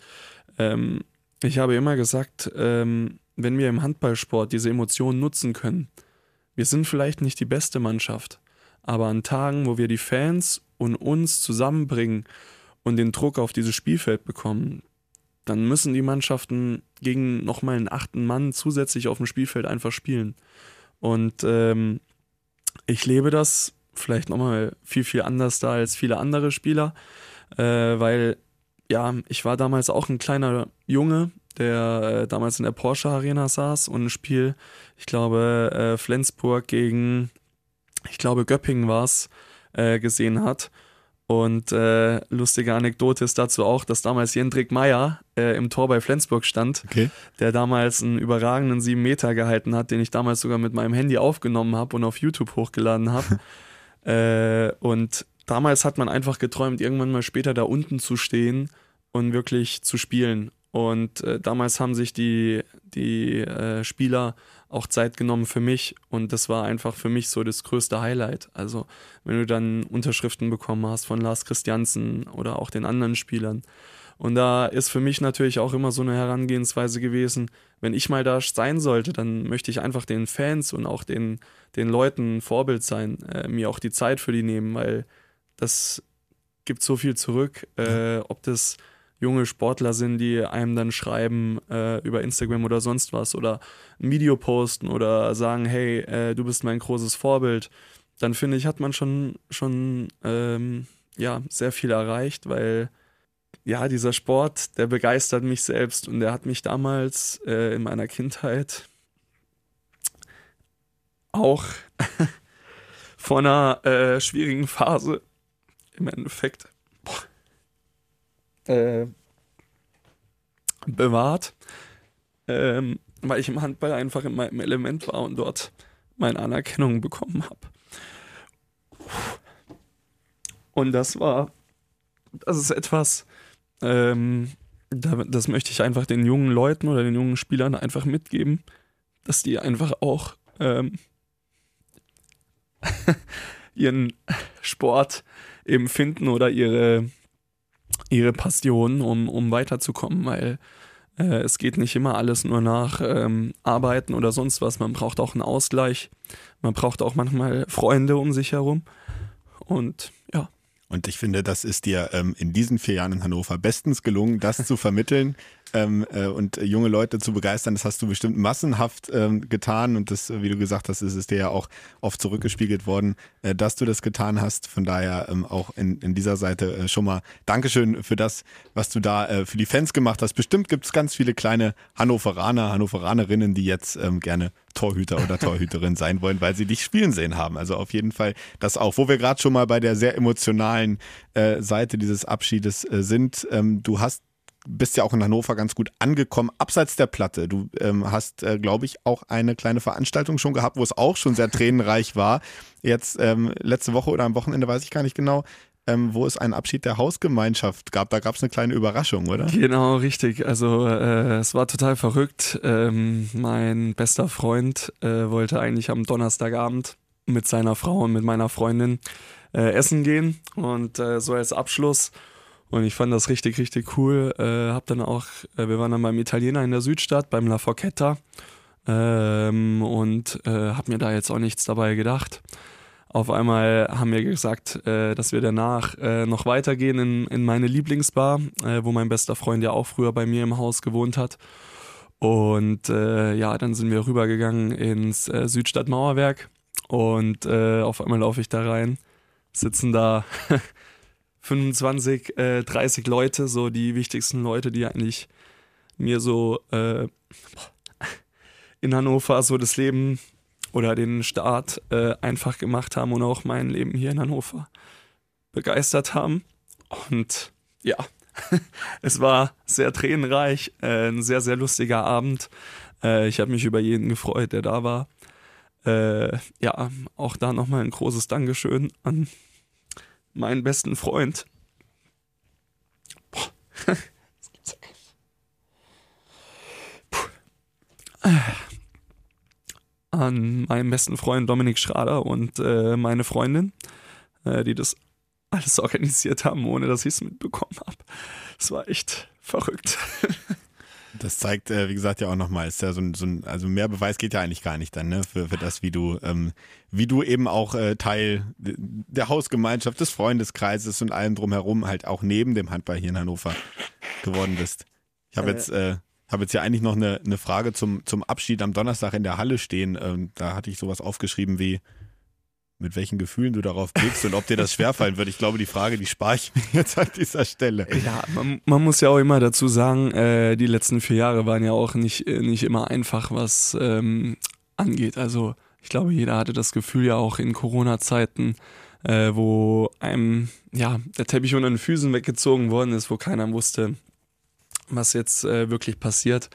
ähm, ich habe immer gesagt, ähm, wenn wir im Handballsport diese Emotionen nutzen können, wir sind vielleicht nicht die beste Mannschaft, aber an Tagen, wo wir die Fans und uns zusammenbringen und den Druck auf dieses Spielfeld bekommen, dann müssen die Mannschaften gegen nochmal einen achten Mann zusätzlich auf dem Spielfeld einfach spielen. Und ähm, ich lebe das vielleicht nochmal viel, viel anders da als viele andere Spieler, äh, weil ja, ich war damals auch ein kleiner Junge, der äh, damals in der Porsche Arena saß und ein Spiel, ich glaube, äh, Flensburg gegen, ich glaube, Göppingen war es, äh, gesehen hat. Und äh, lustige Anekdote ist dazu auch, dass damals Jendrik Meyer äh, im Tor bei Flensburg stand, okay. der damals einen überragenden sieben Meter gehalten hat, den ich damals sogar mit meinem Handy aufgenommen habe und auf YouTube hochgeladen habe. äh, und damals hat man einfach geträumt, irgendwann mal später da unten zu stehen und wirklich zu spielen. Und äh, damals haben sich die, die äh, Spieler auch Zeit genommen für mich und das war einfach für mich so das größte Highlight. Also wenn du dann Unterschriften bekommen hast von Lars Christiansen oder auch den anderen Spielern. Und da ist für mich natürlich auch immer so eine Herangehensweise gewesen, wenn ich mal da sein sollte, dann möchte ich einfach den Fans und auch den, den Leuten ein Vorbild sein, äh, mir auch die Zeit für die nehmen, weil das gibt so viel zurück, äh, ob das junge Sportler sind, die einem dann schreiben äh, über Instagram oder sonst was oder ein Video posten oder sagen, hey, äh, du bist mein großes Vorbild, dann finde ich, hat man schon, schon ähm, ja, sehr viel erreicht, weil ja, dieser Sport, der begeistert mich selbst und der hat mich damals äh, in meiner Kindheit auch vor einer äh, schwierigen Phase im Endeffekt äh, bewahrt, ähm, weil ich im Handball einfach in meinem Element war und dort meine Anerkennung bekommen habe. Und das war, das ist etwas, ähm, das möchte ich einfach den jungen Leuten oder den jungen Spielern einfach mitgeben, dass die einfach auch ähm, ihren Sport eben finden oder ihre, ihre Passion, um, um weiterzukommen, weil äh, es geht nicht immer alles nur nach ähm, Arbeiten oder sonst was. Man braucht auch einen Ausgleich. Man braucht auch manchmal Freunde um sich herum. Und ja. Und ich finde, das ist dir ähm, in diesen vier Jahren in Hannover bestens gelungen, das zu vermitteln ähm, äh, und junge Leute zu begeistern. Das hast du bestimmt massenhaft ähm, getan und das, wie du gesagt hast, ist es dir ja auch oft zurückgespiegelt worden, äh, dass du das getan hast. Von daher ähm, auch in, in dieser Seite äh, schon mal Dankeschön für das, was du da äh, für die Fans gemacht hast. Bestimmt gibt es ganz viele kleine Hannoveraner, Hannoveranerinnen, die jetzt ähm, gerne Torhüter oder Torhüterin sein wollen, weil sie dich spielen sehen haben. Also auf jeden Fall das auch. Wo wir gerade schon mal bei der sehr emotionalen äh, Seite dieses Abschiedes äh, sind, ähm, du hast bist ja auch in Hannover ganz gut angekommen. Abseits der Platte, du ähm, hast, äh, glaube ich, auch eine kleine Veranstaltung schon gehabt, wo es auch schon sehr tränenreich war. Jetzt ähm, letzte Woche oder am Wochenende, weiß ich gar nicht genau. Ähm, wo es einen Abschied der Hausgemeinschaft gab. Da gab es eine kleine Überraschung, oder? Genau, richtig. Also äh, es war total verrückt. Ähm, mein bester Freund äh, wollte eigentlich am Donnerstagabend mit seiner Frau und mit meiner Freundin äh, essen gehen und äh, so als Abschluss. Und ich fand das richtig, richtig cool. Äh, hab dann auch, äh, wir waren dann beim Italiener in der Südstadt, beim La Forchetta. Ähm, und äh, hab mir da jetzt auch nichts dabei gedacht. Auf einmal haben wir gesagt, äh, dass wir danach äh, noch weitergehen in, in meine Lieblingsbar, äh, wo mein bester Freund ja auch früher bei mir im Haus gewohnt hat. Und ja, dann sind wir rübergegangen ins äh, Südstadt Mauerwerk und auf einmal laufe ich da rein, sitzen da 25, äh, 30 Leute, so die wichtigsten Leute, die eigentlich mir so äh, in Hannover so das Leben oder den Start äh, einfach gemacht haben und auch mein Leben hier in Hannover begeistert haben. Und ja, es war sehr tränenreich, äh, ein sehr, sehr lustiger Abend. Äh, ich habe mich über jeden gefreut, der da war. Äh, ja, auch da nochmal ein großes Dankeschön an meinen besten Freund. Boah, das gibt's an meinen besten Freund Dominik Schrader und äh, meine Freundin, äh, die das alles organisiert haben, ohne dass ich es mitbekommen habe. Es war echt verrückt. Das zeigt, äh, wie gesagt, ja auch nochmal, ist ja so ein, so ein, also mehr Beweis geht ja eigentlich gar nicht dann, ne, für, für das, wie du, ähm, wie du eben auch äh, Teil der Hausgemeinschaft, des Freundeskreises und allem drumherum halt auch neben dem Handball hier in Hannover geworden bist. Ich habe äh, jetzt äh, habe jetzt ja eigentlich noch eine, eine Frage zum, zum Abschied am Donnerstag in der Halle stehen. Ähm, da hatte ich sowas aufgeschrieben wie, mit welchen Gefühlen du darauf blickst und ob dir das schwerfallen wird. Ich glaube, die Frage, die spare ich mir jetzt an dieser Stelle. Ja, man, man muss ja auch immer dazu sagen, äh, die letzten vier Jahre waren ja auch nicht, nicht immer einfach, was ähm, angeht. Also ich glaube, jeder hatte das Gefühl ja auch in Corona-Zeiten, äh, wo einem ja der Teppich unter den Füßen weggezogen worden ist, wo keiner wusste, was jetzt äh, wirklich passiert.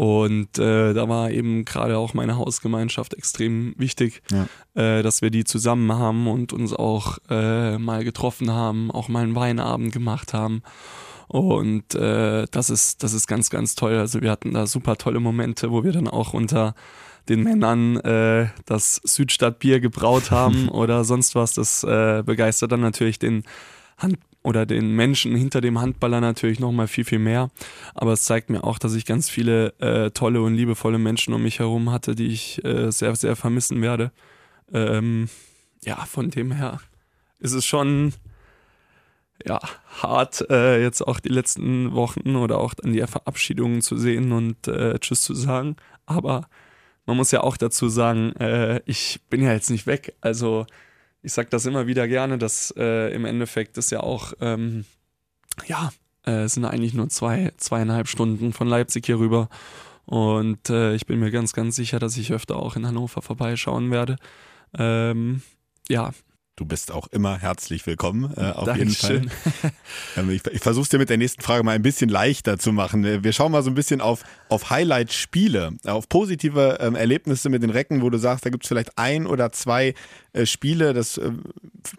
Und äh, da war eben gerade auch meine Hausgemeinschaft extrem wichtig, ja. äh, dass wir die zusammen haben und uns auch äh, mal getroffen haben, auch mal einen Weinabend gemacht haben. Und äh, das ist, das ist ganz, ganz toll. Also wir hatten da super tolle Momente, wo wir dann auch unter den Männern äh, das Südstadtbier gebraut haben oder sonst was. Das äh, begeistert dann natürlich den Hand oder den Menschen hinter dem Handballer natürlich noch mal viel, viel mehr. Aber es zeigt mir auch, dass ich ganz viele äh, tolle und liebevolle Menschen um mich herum hatte, die ich äh, sehr, sehr vermissen werde. Ähm, ja, von dem her ist es schon ja, hart, äh, jetzt auch die letzten Wochen oder auch dann die Verabschiedungen zu sehen und äh, Tschüss zu sagen. Aber man muss ja auch dazu sagen, äh, ich bin ja jetzt nicht weg. Also ich sage das immer wieder gerne, dass äh, im Endeffekt ist ja auch, ähm, ja, äh, es sind eigentlich nur zwei, zweieinhalb Stunden von Leipzig hier rüber. Und äh, ich bin mir ganz, ganz sicher, dass ich öfter auch in Hannover vorbeischauen werde. Ähm, ja, Du bist auch immer herzlich willkommen, äh, auf Dankeschön. jeden Fall. ähm, ich ich versuche es dir mit der nächsten Frage mal ein bisschen leichter zu machen. Wir schauen mal so ein bisschen auf, auf Highlight-Spiele, auf positive ähm, Erlebnisse mit den Recken, wo du sagst, da gibt es vielleicht ein oder zwei äh, Spiele, das äh,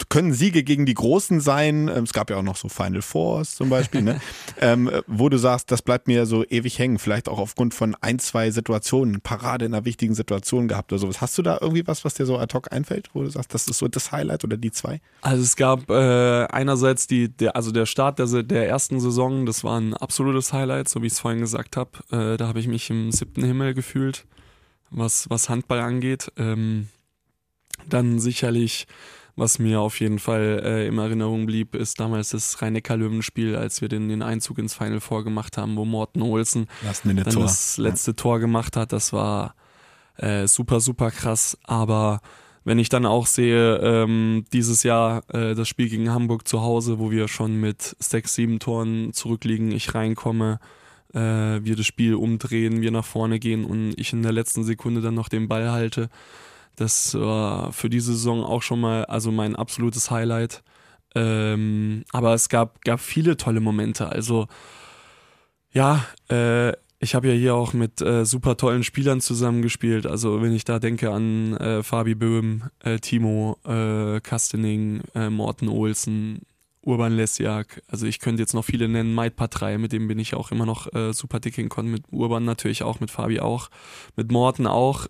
können Siege gegen die Großen sein. Ähm, es gab ja auch noch so Final Fours zum Beispiel, ne? ähm, wo du sagst, das bleibt mir so ewig hängen. Vielleicht auch aufgrund von ein, zwei Situationen, Parade in einer wichtigen Situation gehabt oder sowas. Hast du da irgendwie was, was dir so ad hoc einfällt, wo du sagst, das ist so das Highlight oder die zwei? Also es gab äh, einerseits die, der, also der Start der, der ersten Saison, das war ein absolutes Highlight, so wie ich es vorhin gesagt habe. Äh, da habe ich mich im siebten Himmel gefühlt, was, was Handball angeht. Ähm, dann sicherlich, was mir auf jeden Fall äh, in Erinnerung blieb, ist damals das Rhein-Neckar-Löwenspiel, als wir den, den Einzug ins Final vorgemacht haben, wo Morten Olsen dann Tor. das letzte ja. Tor gemacht hat. Das war äh, super, super krass. Aber wenn ich dann auch sehe, ähm, dieses Jahr äh, das Spiel gegen Hamburg zu Hause, wo wir schon mit sechs, sieben Toren zurückliegen, ich reinkomme, äh, wir das Spiel umdrehen, wir nach vorne gehen und ich in der letzten Sekunde dann noch den Ball halte das war für diese Saison auch schon mal also mein absolutes Highlight. Ähm, aber es gab, gab viele tolle Momente. Also Ja, äh, ich habe ja hier auch mit äh, super tollen Spielern zusammengespielt. Also wenn ich da denke an äh, Fabi Böhm, äh, Timo äh, Kastening, äh, Morten Olsen, Urban Lesjak. Also ich könnte jetzt noch viele nennen. Maid Patrei, mit dem bin ich auch immer noch äh, super dick in Kon. Mit Urban natürlich auch, mit Fabi auch, mit Morten auch.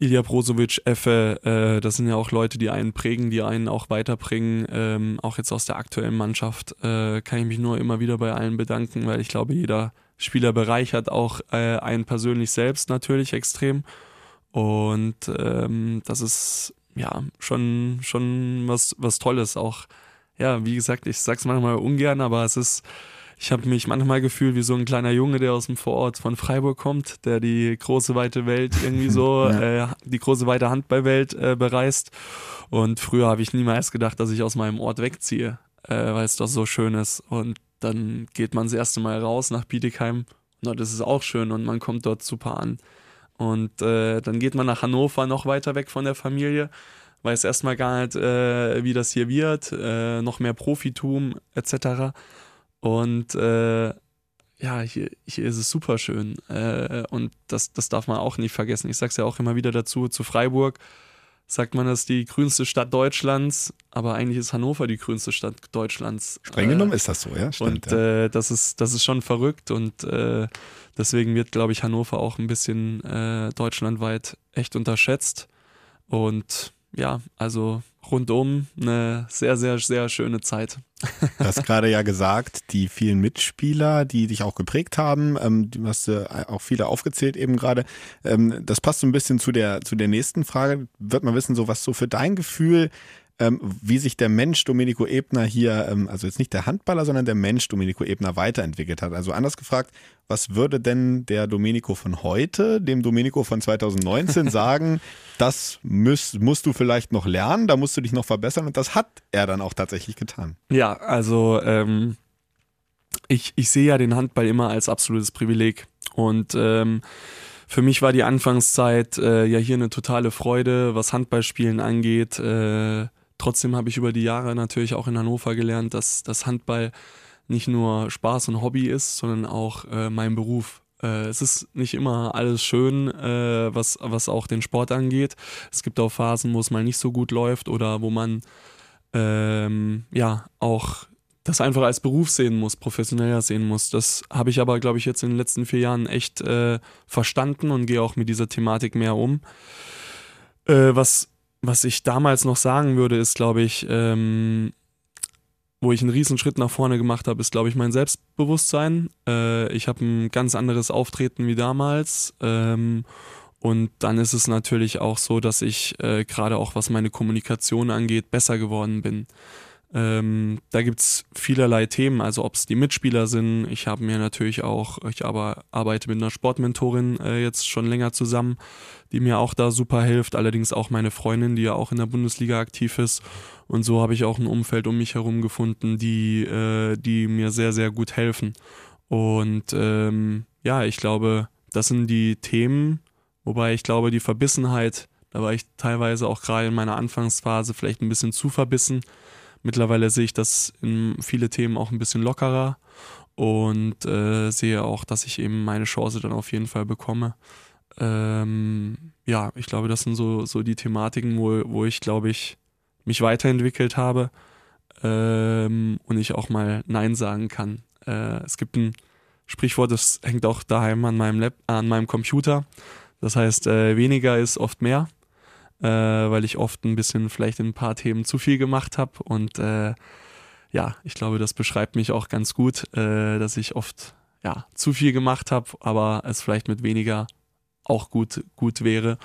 Ilja Brozovic, Effe, äh, das sind ja auch Leute, die einen prägen, die einen auch weiterbringen. Ähm, auch jetzt aus der aktuellen Mannschaft äh, kann ich mich nur immer wieder bei allen bedanken, weil ich glaube, jeder Spieler bereichert auch äh, einen persönlich selbst natürlich extrem. Und ähm, das ist ja schon, schon was, was Tolles. Auch, ja, wie gesagt, ich sag's manchmal ungern, aber es ist ich habe mich manchmal gefühlt wie so ein kleiner Junge, der aus dem Vorort von Freiburg kommt, der die große weite Welt irgendwie so, ja. äh, die große weite Handballwelt äh, bereist. Und früher habe ich niemals gedacht, dass ich aus meinem Ort wegziehe, äh, weil es doch so schön ist. Und dann geht man das erste Mal raus nach Bietigheim. Und das ist auch schön und man kommt dort super an. Und äh, dann geht man nach Hannover noch weiter weg von der Familie weiß erstmal gar nicht, äh, wie das hier wird, äh, noch mehr Profitum etc. Und äh, ja, hier, hier ist es super schön. Äh, und das, das darf man auch nicht vergessen. Ich sage es ja auch immer wieder dazu, zu Freiburg sagt man, das ist die grünste Stadt Deutschlands, aber eigentlich ist Hannover die grünste Stadt Deutschlands. Streng genommen äh, ist das so, ja. Stimmt, und ja. Äh, das, ist, das ist schon verrückt und äh, deswegen wird, glaube ich, Hannover auch ein bisschen äh, deutschlandweit echt unterschätzt. Und ja, also rundum eine sehr, sehr, sehr schöne Zeit. Du hast gerade ja gesagt, die vielen Mitspieler, die dich auch geprägt haben, ähm, du hast äh, auch viele aufgezählt eben gerade. Ähm, das passt so ein bisschen zu der, zu der nächsten Frage. Wird man wissen, so was so für dein Gefühl ähm, wie sich der Mensch Domenico Ebner hier, ähm, also jetzt nicht der Handballer, sondern der Mensch Domenico Ebner weiterentwickelt hat. Also anders gefragt, was würde denn der Domenico von heute, dem Domenico von 2019 sagen, das müsst, musst du vielleicht noch lernen, da musst du dich noch verbessern und das hat er dann auch tatsächlich getan. Ja, also ähm, ich, ich sehe ja den Handball immer als absolutes Privileg und ähm, für mich war die Anfangszeit äh, ja hier eine totale Freude, was Handballspielen angeht. Äh, Trotzdem habe ich über die Jahre natürlich auch in Hannover gelernt, dass das Handball nicht nur Spaß und Hobby ist, sondern auch äh, mein Beruf. Äh, es ist nicht immer alles schön, äh, was, was auch den Sport angeht. Es gibt auch Phasen, wo es mal nicht so gut läuft oder wo man ähm, ja auch das einfach als Beruf sehen muss, professioneller sehen muss. Das habe ich aber, glaube ich, jetzt in den letzten vier Jahren echt äh, verstanden und gehe auch mit dieser Thematik mehr um. Äh, was was ich damals noch sagen würde, ist, glaube ich, ähm, wo ich einen Riesenschritt nach vorne gemacht habe, ist, glaube ich, mein Selbstbewusstsein. Äh, ich habe ein ganz anderes Auftreten wie damals. Ähm, und dann ist es natürlich auch so, dass ich äh, gerade auch was meine Kommunikation angeht, besser geworden bin. Ähm, da gibt es vielerlei Themen, also ob es die Mitspieler sind. Ich habe mir natürlich auch, ich aber arbeite mit einer Sportmentorin äh, jetzt schon länger zusammen, die mir auch da super hilft. Allerdings auch meine Freundin, die ja auch in der Bundesliga aktiv ist. Und so habe ich auch ein Umfeld um mich herum gefunden, die, äh, die mir sehr, sehr gut helfen. Und ähm, ja, ich glaube, das sind die Themen, wobei ich glaube, die Verbissenheit, da war ich teilweise auch gerade in meiner Anfangsphase vielleicht ein bisschen zu verbissen Mittlerweile sehe ich das in viele Themen auch ein bisschen lockerer und äh, sehe auch, dass ich eben meine Chance dann auf jeden Fall bekomme. Ähm, ja, ich glaube, das sind so, so die Thematiken, wo, wo ich, glaube ich, mich weiterentwickelt habe ähm, und ich auch mal Nein sagen kann. Äh, es gibt ein Sprichwort, das hängt auch daheim an meinem, Lab, an meinem Computer. Das heißt, äh, weniger ist oft mehr äh, weil ich oft ein bisschen vielleicht in ein paar Themen zu viel gemacht habe. Und äh, ja, ich glaube, das beschreibt mich auch ganz gut, äh, dass ich oft ja zu viel gemacht habe, aber es vielleicht mit weniger auch gut, gut wäre.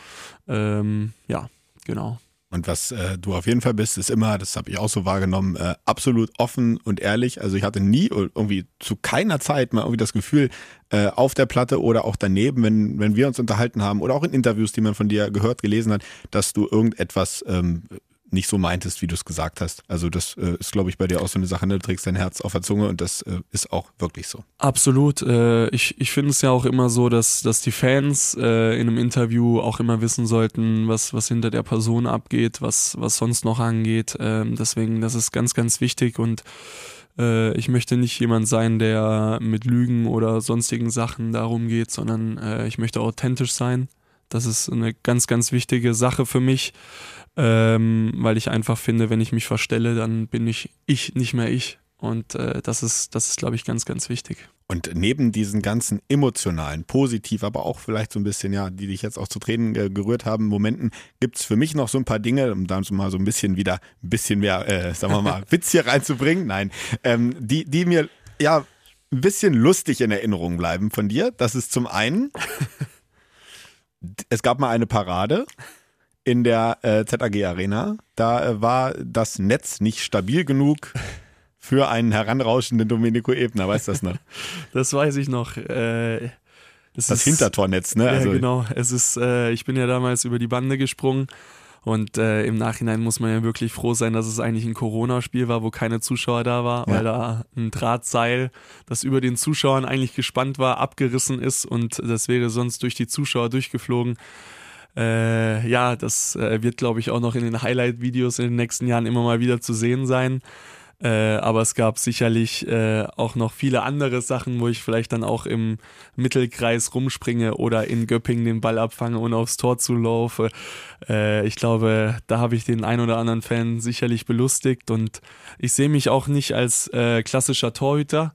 Ähm, ja, genau. Und was äh, du auf jeden Fall bist, ist immer, das habe ich auch so wahrgenommen, äh, absolut offen und ehrlich. Also ich hatte nie irgendwie zu keiner Zeit mal irgendwie das Gefühl, äh, auf der Platte oder auch daneben, wenn, wenn wir uns unterhalten haben oder auch in Interviews, die man von dir gehört, gelesen hat, dass du irgendetwas ähm, nicht so meintest, wie du es gesagt hast. Also das äh, ist, glaube ich, bei dir auch so eine Sache, ne? du trägst dein Herz auf der Zunge und das äh, ist auch wirklich so. Absolut. Äh, ich ich finde es ja auch immer so, dass, dass die Fans äh, in einem Interview auch immer wissen sollten, was, was hinter der Person abgeht, was, was sonst noch angeht. Ähm, deswegen, das ist ganz, ganz wichtig und Äh, ich möchte nicht jemand sein, der mit Lügen oder sonstigen Sachen darum geht, sondern äh, ich möchte authentisch sein. Das ist eine ganz, ganz wichtige Sache für mich, ähm, weil ich einfach finde, wenn ich mich verstelle, dann bin ich ich, nicht mehr ich. Und äh, das ist, das ist, glaube ich, ganz, ganz wichtig. Und neben diesen ganzen emotionalen, positiv, aber auch vielleicht so ein bisschen, ja, die dich jetzt auch zu Tränen äh, gerührt haben, Momenten, gibt es für mich noch so ein paar Dinge, um da mal so ein bisschen wieder, ein bisschen mehr, äh, sagen wir mal, Witz hier reinzubringen. Nein, ähm, die, die mir ja ein bisschen lustig in Erinnerung bleiben von dir. Das ist zum einen, es gab mal eine Parade in der äh, ZAG Arena. Da äh, war das Netz nicht stabil genug für einen heranrauschenden Domenico Ebner, weißt du das noch? das weiß ich noch. Äh, das ist, Hintertornetz, ne? Also, ja, genau. Es ist, äh, ich bin ja damals über die Bande gesprungen und äh, im Nachhinein muss man ja wirklich froh sein, dass es eigentlich ein Corona-Spiel war, wo keine Zuschauer da war, ja. weil da ein Drahtseil, das über den Zuschauern eigentlich gespannt war, abgerissen ist und das wäre sonst durch die Zuschauer durchgeflogen. Äh, ja, das äh, wird, glaube ich, auch noch in den Highlight-Videos in den nächsten Jahren immer mal wieder zu sehen sein. Äh, aber es gab sicherlich äh, auch noch viele andere Sachen, wo ich vielleicht dann auch im Mittelkreis rumspringe oder in Göppingen den Ball abfange und aufs Tor zulaufe. Äh, ich glaube, da habe ich den ein oder anderen Fan sicherlich belustigt und ich sehe mich auch nicht als äh, klassischer Torhüter,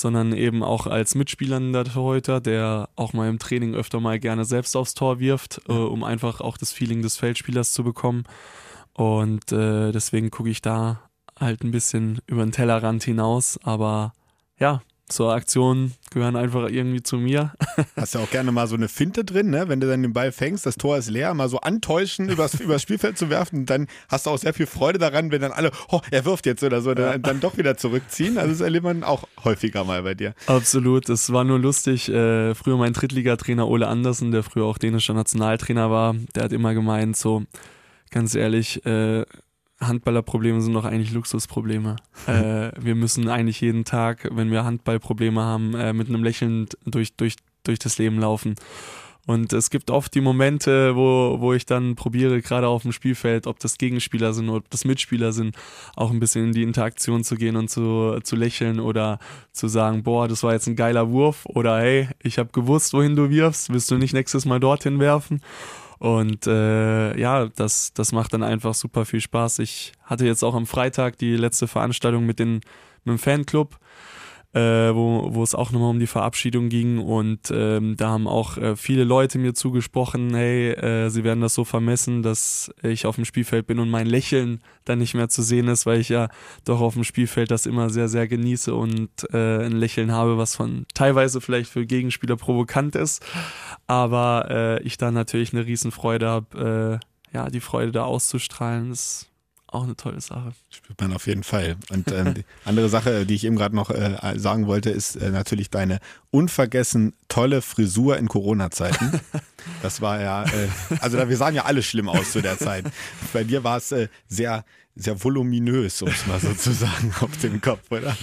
sondern eben auch als mitspielender Torhüter, der auch mal im Training öfter mal gerne selbst aufs Tor wirft, äh, um einfach auch das Feeling des Feldspielers zu bekommen. Und äh, deswegen gucke ich da halt ein bisschen über den Tellerrand hinaus, aber ja, so Aktionen gehören einfach irgendwie zu mir. Hast ja auch gerne mal so eine Finte drin, ne? wenn du dann den Ball fängst, das Tor ist leer, mal so antäuschen, übers, übers Spielfeld zu werfen. dann hast du auch sehr viel Freude daran, wenn dann alle, oh, er wirft jetzt oder so, dann, dann doch wieder zurückziehen. Also das erlebt man auch häufiger mal bei dir. Absolut, es war nur lustig. Äh, früher mein Drittligatrainer Ole Andersen, der früher auch dänischer Nationaltrainer war, der hat immer gemeint, so ganz ehrlich, äh, Handballerprobleme sind doch eigentlich Luxusprobleme. äh, wir müssen eigentlich jeden Tag, wenn wir Handballprobleme haben, äh, mit einem Lächeln durch, durch, durch das Leben laufen. Und es gibt oft die Momente, wo, wo ich dann probiere, gerade auf dem Spielfeld, ob das Gegenspieler sind oder ob das Mitspieler sind, auch ein bisschen in die Interaktion zu gehen und zu, zu lächeln oder zu sagen, boah, das war jetzt ein geiler Wurf oder hey, ich habe gewusst, wohin du wirfst, willst du nicht nächstes Mal dorthin werfen? Und äh, ja, das, das macht dann einfach super viel Spaß. Ich hatte jetzt auch am Freitag die letzte Veranstaltung mit, den, mit dem Fanclub äh, wo, wo es auch nochmal um die Verabschiedung ging. Und ähm, da haben auch äh, viele Leute mir zugesprochen, hey, äh, sie werden das so vermessen, dass ich auf dem Spielfeld bin und mein Lächeln dann nicht mehr zu sehen ist, weil ich ja doch auf dem Spielfeld das immer sehr, sehr genieße und äh, ein Lächeln habe, was von teilweise vielleicht für Gegenspieler provokant ist, aber äh, ich da natürlich eine Riesenfreude habe, äh, ja, die Freude da auszustrahlen, ist auch eine tolle Sache. Spürt man auf jeden Fall. Und ähm, die andere Sache, die ich eben gerade noch äh, sagen wollte, ist äh, natürlich deine unvergessen tolle Frisur in Corona-Zeiten. Das war ja, äh, also wir sahen ja alle schlimm aus zu der Zeit. Bei dir war es äh, sehr sehr voluminös, um es mal so zu sagen, auf dem Kopf, oder?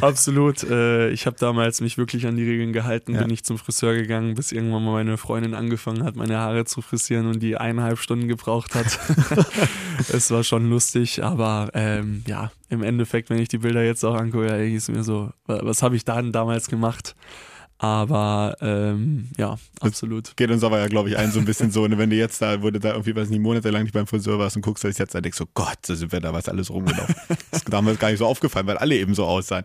Absolut. Äh, ich habe damals mich wirklich an die Regeln gehalten, ja. bin ich zum Friseur gegangen, bis irgendwann mal meine Freundin angefangen hat, meine Haare zu frisieren und die eineinhalb Stunden gebraucht hat. es war schon lustig, aber ähm, ja, im Endeffekt, wenn ich die Bilder jetzt auch angucke, ja, ist mir so, was habe ich da denn damals gemacht? Aber ähm, ja, absolut. Das geht uns aber ja, glaube ich, ein so ein bisschen so, ne, wenn du jetzt da, wurde da irgendwie, weiß nicht, monatelang nicht beim Friseur warst und guckst das jetzt, dann denkst du, Gott, da sind wir da was alles rumgelaufen. das ist damals gar nicht so aufgefallen, weil alle eben so aussahen.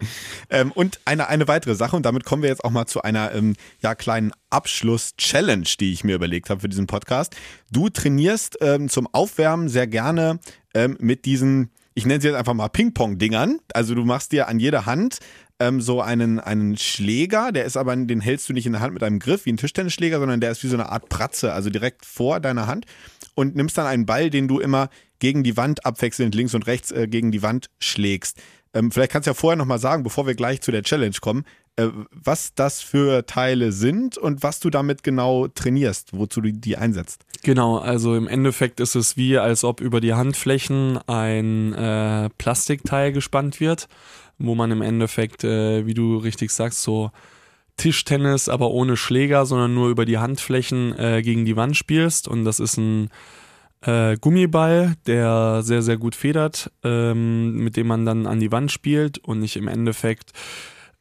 Ähm, und eine, eine weitere Sache, und damit kommen wir jetzt auch mal zu einer ähm, ja, kleinen Abschluss-Challenge, die ich mir überlegt habe für diesen Podcast. Du trainierst ähm, zum Aufwärmen sehr gerne ähm, mit diesen ich nenne sie jetzt einfach mal Ping-Pong-Dingern. Also du machst dir an jeder Hand ähm, so einen, einen Schläger, der ist aber, den hältst du nicht in der Hand mit einem Griff wie ein Tischtennisschläger, sondern der ist wie so eine Art Pratze, also direkt vor deiner Hand und nimmst dann einen Ball, den du immer gegen die Wand abwechselnd links und rechts äh, gegen die Wand schlägst. Ähm, vielleicht kannst du ja vorher nochmal sagen, bevor wir gleich zu der Challenge kommen, äh, was das für Teile sind und was du damit genau trainierst, wozu du die einsetzt. Genau, also im Endeffekt ist es wie, als ob über die Handflächen ein äh, Plastikteil gespannt wird wo man im Endeffekt, äh, wie du richtig sagst, so Tischtennis, aber ohne Schläger, sondern nur über die Handflächen äh, gegen die Wand spielst. Und das ist ein äh, Gummiball, der sehr, sehr gut federt, ähm, mit dem man dann an die Wand spielt und ich im Endeffekt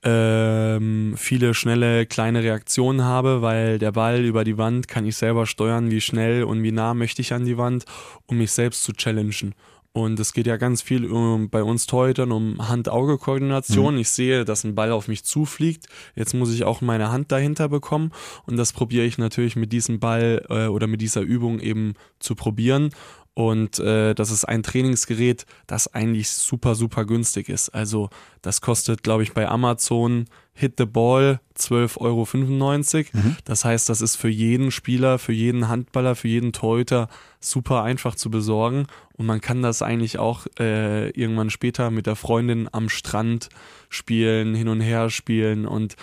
ähm, viele schnelle kleine Reaktionen habe, weil der Ball über die Wand kann ich selber steuern, wie schnell und wie nah möchte ich an die Wand, um mich selbst zu challengen. Und es geht ja ganz viel um, bei uns Torhütern um Hand-Auge-Koordination. Mhm. Ich sehe, dass ein Ball auf mich zufliegt. Jetzt muss ich auch meine Hand dahinter bekommen. Und das probiere ich natürlich mit diesem Ball äh, oder mit dieser Übung eben zu probieren. Und äh, das ist ein Trainingsgerät, das eigentlich super, super günstig ist. Also das kostet, glaube ich, bei Amazon Hit the Ball 12,95 Euro. Mhm. Das heißt, das ist für jeden Spieler, für jeden Handballer, für jeden Torhüter super einfach zu besorgen. Und man kann das eigentlich auch äh, irgendwann später mit der Freundin am Strand spielen, hin und her spielen. Und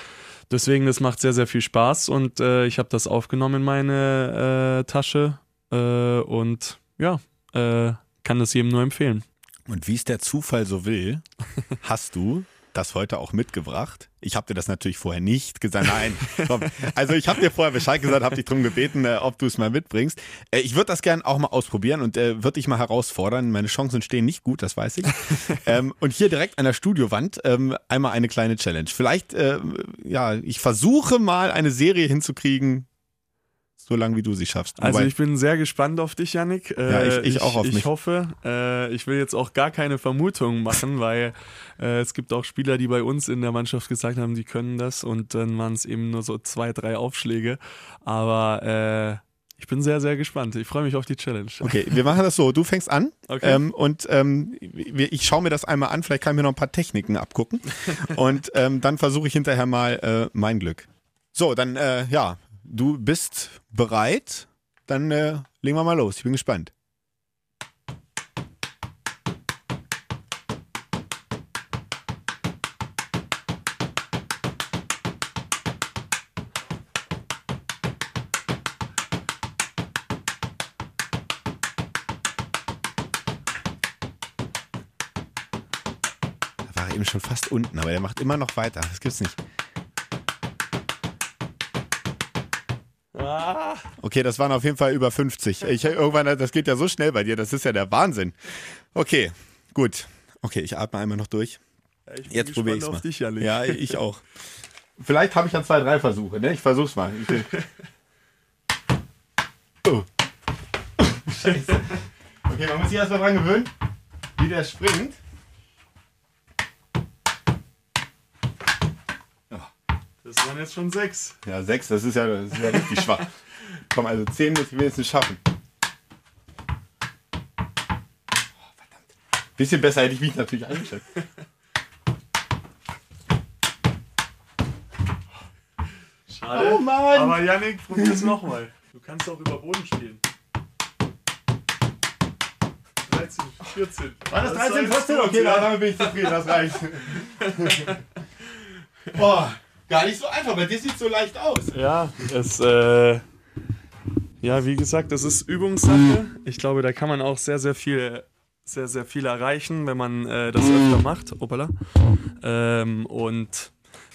deswegen, das macht sehr, sehr viel Spaß. Und äh, ich habe das aufgenommen in meine äh, Tasche. Äh, und ja, äh, kann das jedem nur empfehlen. Und wie es der Zufall so will, hast du das heute auch mitgebracht. Ich habe dir das natürlich vorher nicht gesagt. Nein, komm. also ich habe dir vorher Bescheid gesagt, habe dich darum gebeten, äh, ob du es mal mitbringst. Äh, ich würde das gerne auch mal ausprobieren und äh, würde dich mal herausfordern. Meine Chancen stehen nicht gut, das weiß ich. ähm, und hier direkt an der Studiowand ähm, einmal eine kleine Challenge. Vielleicht, äh, ja, ich versuche mal eine Serie hinzukriegen, so lange wie du sie schaffst. Also Wobei, ich bin sehr gespannt auf dich, Yannick. ja, ich, ich, äh, auch auf ich mich. Ich hoffe, äh, ich will jetzt auch gar keine Vermutungen machen, weil äh, es gibt auch Spieler, die bei uns in der Mannschaft gesagt haben, die können das und dann waren es eben nur so zwei, drei Aufschläge. Aber äh, ich bin sehr, sehr gespannt. Ich freue mich auf die Challenge. Okay, wir machen das so. Du fängst an okay. ähm, und ähm, ich schaue mir das einmal an. Vielleicht kann ich mir noch ein paar Techniken abgucken. und ähm, dann versuche ich hinterher mal äh, mein Glück. So, dann äh, ja, du bist bereit, dann äh, legen wir mal los. Ich bin gespannt. Da war er eben schon fast unten, aber er macht immer noch weiter. Das gibt's nicht. Okay, das waren auf jeden Fall über 50. Ich, irgendwann, das geht ja so schnell bei dir, das ist ja der Wahnsinn. Okay, gut. Okay, ich atme einmal noch durch. Ja, Jetzt probiere ich es mal. Dich, ja, ich auch. Vielleicht habe ich ja zwei, drei Versuche. Ne? Ich versuch's mal. Ich oh. Scheiße. Okay, man muss sich erst mal dran gewöhnen, wie der springt. Das waren jetzt schon sechs. Ja, sechs, das ist ja, das ist ja richtig schwach. Komm, also zehn muss ich wenigstens schaffen. Oh, verdammt. Bisschen besser hätte ich mich natürlich eingeschätzt. Schade. Oh Mann. Aber Yannick, probier es nochmal. Du kannst auch über Boden spielen. 13, 14. War das 13, 14? Okay, damit bin ich zufrieden, das reicht. Boah. Gar nicht so einfach, bei dir sieht es so leicht aus. Ja, es, äh, ja, wie gesagt, das ist Übungssache. Ich glaube, da kann man auch sehr, sehr viel, sehr, sehr viel erreichen, wenn man äh, das öfter macht. Opala. Ähm, und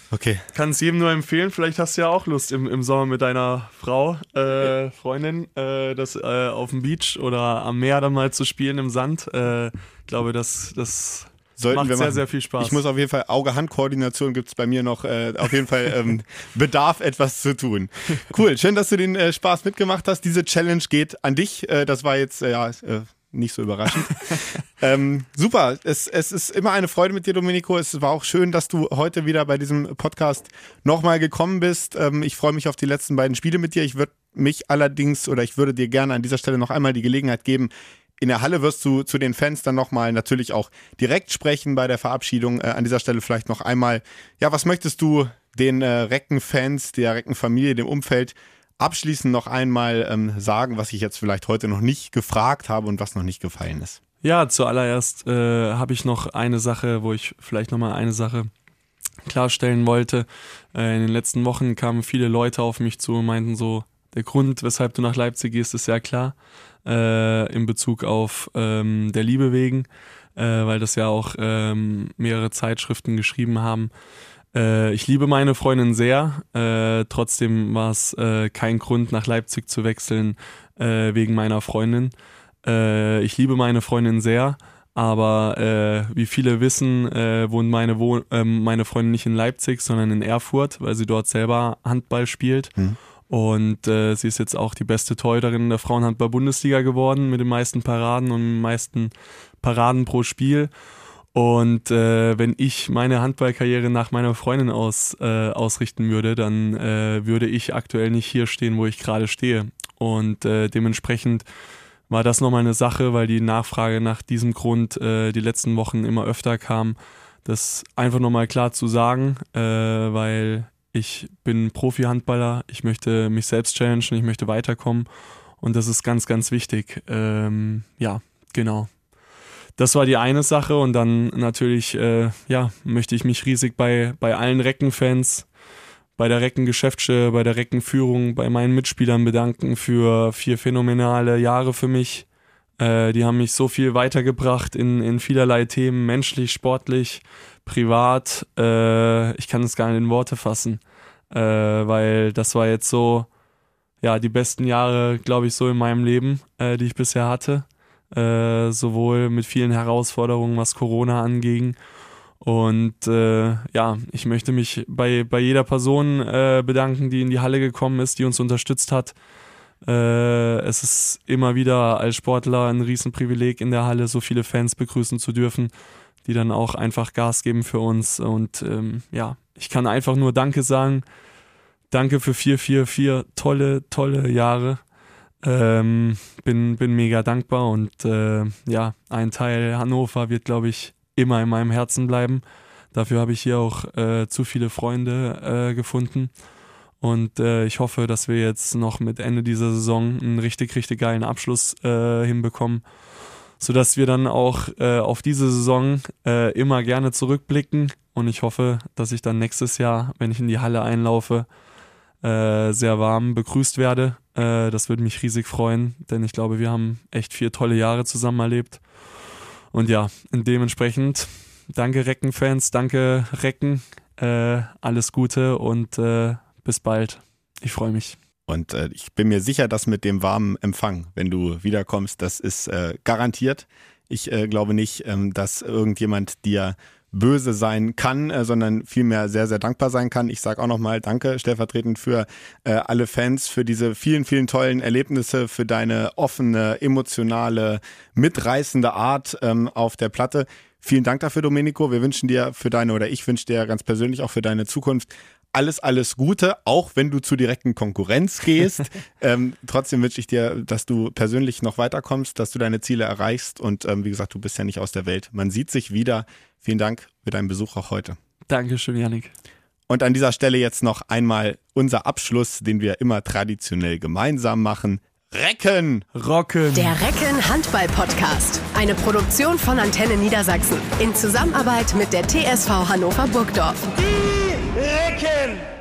okay. kann es jedem nur empfehlen. Vielleicht hast du ja auch Lust im, im Sommer mit deiner Frau, äh, Freundin, äh, das äh, auf dem Beach oder am Meer dann mal zu spielen im Sand. Äh, ich glaube, das, das Sollten Macht wir sehr, machen. sehr viel Spaß. Ich muss auf jeden Fall, Auge-Hand-Koordination gibt es bei mir noch äh, auf jeden Fall ähm, Bedarf, etwas zu tun. Cool, schön, dass du den äh, Spaß mitgemacht hast. Diese Challenge geht an dich. Äh, das war jetzt, äh, ja, äh, nicht so überraschend. ähm, super, es, es ist immer eine Freude mit dir, Domenico. Es war auch schön, dass du heute wieder bei diesem Podcast nochmal gekommen bist. Ähm, ich freue mich auf die letzten beiden Spiele mit dir. Ich würde mich allerdings oder ich würde dir gerne an dieser Stelle noch einmal die Gelegenheit geben, in der Halle wirst du zu den Fans dann nochmal natürlich auch direkt sprechen bei der Verabschiedung. Äh, an dieser Stelle vielleicht noch einmal, ja, was möchtest du den äh, Recken-Fans, der Recken-Familie, dem Umfeld abschließend noch einmal ähm, sagen, was ich jetzt vielleicht heute noch nicht gefragt habe und was noch nicht gefallen ist? Ja, zuallererst äh, habe ich noch eine Sache, wo ich vielleicht nochmal eine Sache klarstellen wollte. Äh, in den letzten Wochen kamen viele Leute auf mich zu und meinten so, der Grund, weshalb du nach Leipzig gehst, ist sehr klar äh, in Bezug auf ähm, der Liebe wegen, äh, weil das ja auch ähm, mehrere Zeitschriften geschrieben haben. Äh, ich liebe meine Freundin sehr, äh, trotzdem war es äh, kein Grund, nach Leipzig zu wechseln äh, wegen meiner Freundin. Äh, ich liebe meine Freundin sehr, aber äh, wie viele wissen, äh, wohnt meine, Wohn äh, meine Freundin nicht in Leipzig, sondern in Erfurt, weil sie dort selber Handball spielt. Hm. Und äh, sie ist jetzt auch die beste Torhüterin der Frauenhandball-Bundesliga geworden mit den meisten Paraden und den meisten Paraden pro Spiel. Und äh, wenn ich meine Handballkarriere nach meiner Freundin aus, äh, ausrichten würde, dann äh, würde ich aktuell nicht hier stehen, wo ich gerade stehe. Und äh, dementsprechend war das nochmal eine Sache, weil die Nachfrage nach diesem Grund äh, die letzten Wochen immer öfter kam, das einfach nochmal klar zu sagen, weil ich bin Profi-Handballer, ich möchte mich selbst challengen, ich möchte weiterkommen und das ist ganz, ganz wichtig. Ähm, ja, genau. Das war die eine Sache und dann natürlich, äh, ja, möchte ich mich riesig bei, bei allen Reckenfans, bei der Reckengeschäftsstelle, bei der Reckenführung, bei meinen Mitspielern bedanken für vier phänomenale Jahre für mich. Äh, die haben mich so viel weitergebracht in, in vielerlei Themen, menschlich, sportlich, privat. Äh, ich kann es gar nicht in Worte fassen, äh, weil das war jetzt so, ja, die besten Jahre, glaube ich, so in meinem Leben, äh, die ich bisher hatte. Äh, sowohl mit vielen Herausforderungen, was Corona anging. Und äh, ja, ich möchte mich bei, bei jeder Person äh, bedanken, die in die Halle gekommen ist, die uns unterstützt hat. Äh, es ist immer wieder als Sportler ein Riesenprivileg, in der Halle so viele Fans begrüßen zu dürfen, die dann auch einfach Gas geben für uns. Und ähm, ja, ich kann einfach nur Danke sagen. Danke für vier, vier, vier tolle, tolle Jahre. Ähm, bin, bin mega dankbar und äh, ja, ein Teil Hannover wird, glaube ich, immer in meinem Herzen bleiben. Dafür habe ich hier auch äh, zu viele Freunde äh, gefunden. Und äh, ich hoffe, dass wir jetzt noch mit Ende dieser Saison einen richtig, richtig geilen Abschluss äh, hinbekommen, sodass wir dann auch äh, auf diese Saison äh, immer gerne zurückblicken. Und ich hoffe, dass ich dann nächstes Jahr, wenn ich in die Halle einlaufe, äh, sehr warm begrüßt werde. Äh, das würde mich riesig freuen, denn ich glaube, wir haben echt vier tolle Jahre zusammen erlebt. Und ja, dementsprechend danke Recken-Fans, danke Recken, äh, alles Gute und äh, bis bald. Ich freue mich. Und äh, ich bin mir sicher, dass mit dem warmen Empfang, wenn du wiederkommst, das ist äh, garantiert. Ich äh, glaube nicht, ähm, dass irgendjemand dir böse sein kann, äh, sondern vielmehr sehr, sehr dankbar sein kann. Ich sage auch nochmal Danke stellvertretend für äh, alle Fans, für diese vielen, vielen tollen Erlebnisse, für deine offene, emotionale, mitreißende Art ähm, auf der Platte. Vielen Dank dafür, Domenico. Wir wünschen dir für deine, oder ich wünsche dir ganz persönlich auch für deine Zukunft alles, alles Gute, auch wenn du zur direkten Konkurrenz gehst. ähm, trotzdem wünsche ich dir, dass du persönlich noch weiterkommst, dass du deine Ziele erreichst und ähm, wie gesagt, du bist ja nicht aus der Welt. Man sieht sich wieder. Vielen Dank für deinen Besuch auch heute. Dankeschön, Janik. Und an dieser Stelle jetzt noch einmal unser Abschluss, den wir immer traditionell gemeinsam machen. Recken! Rocken! Der Recken Handball Podcast. Eine Produktion von Antenne Niedersachsen. In Zusammenarbeit mit der TSV Hannover Burgdorf. Die Recken!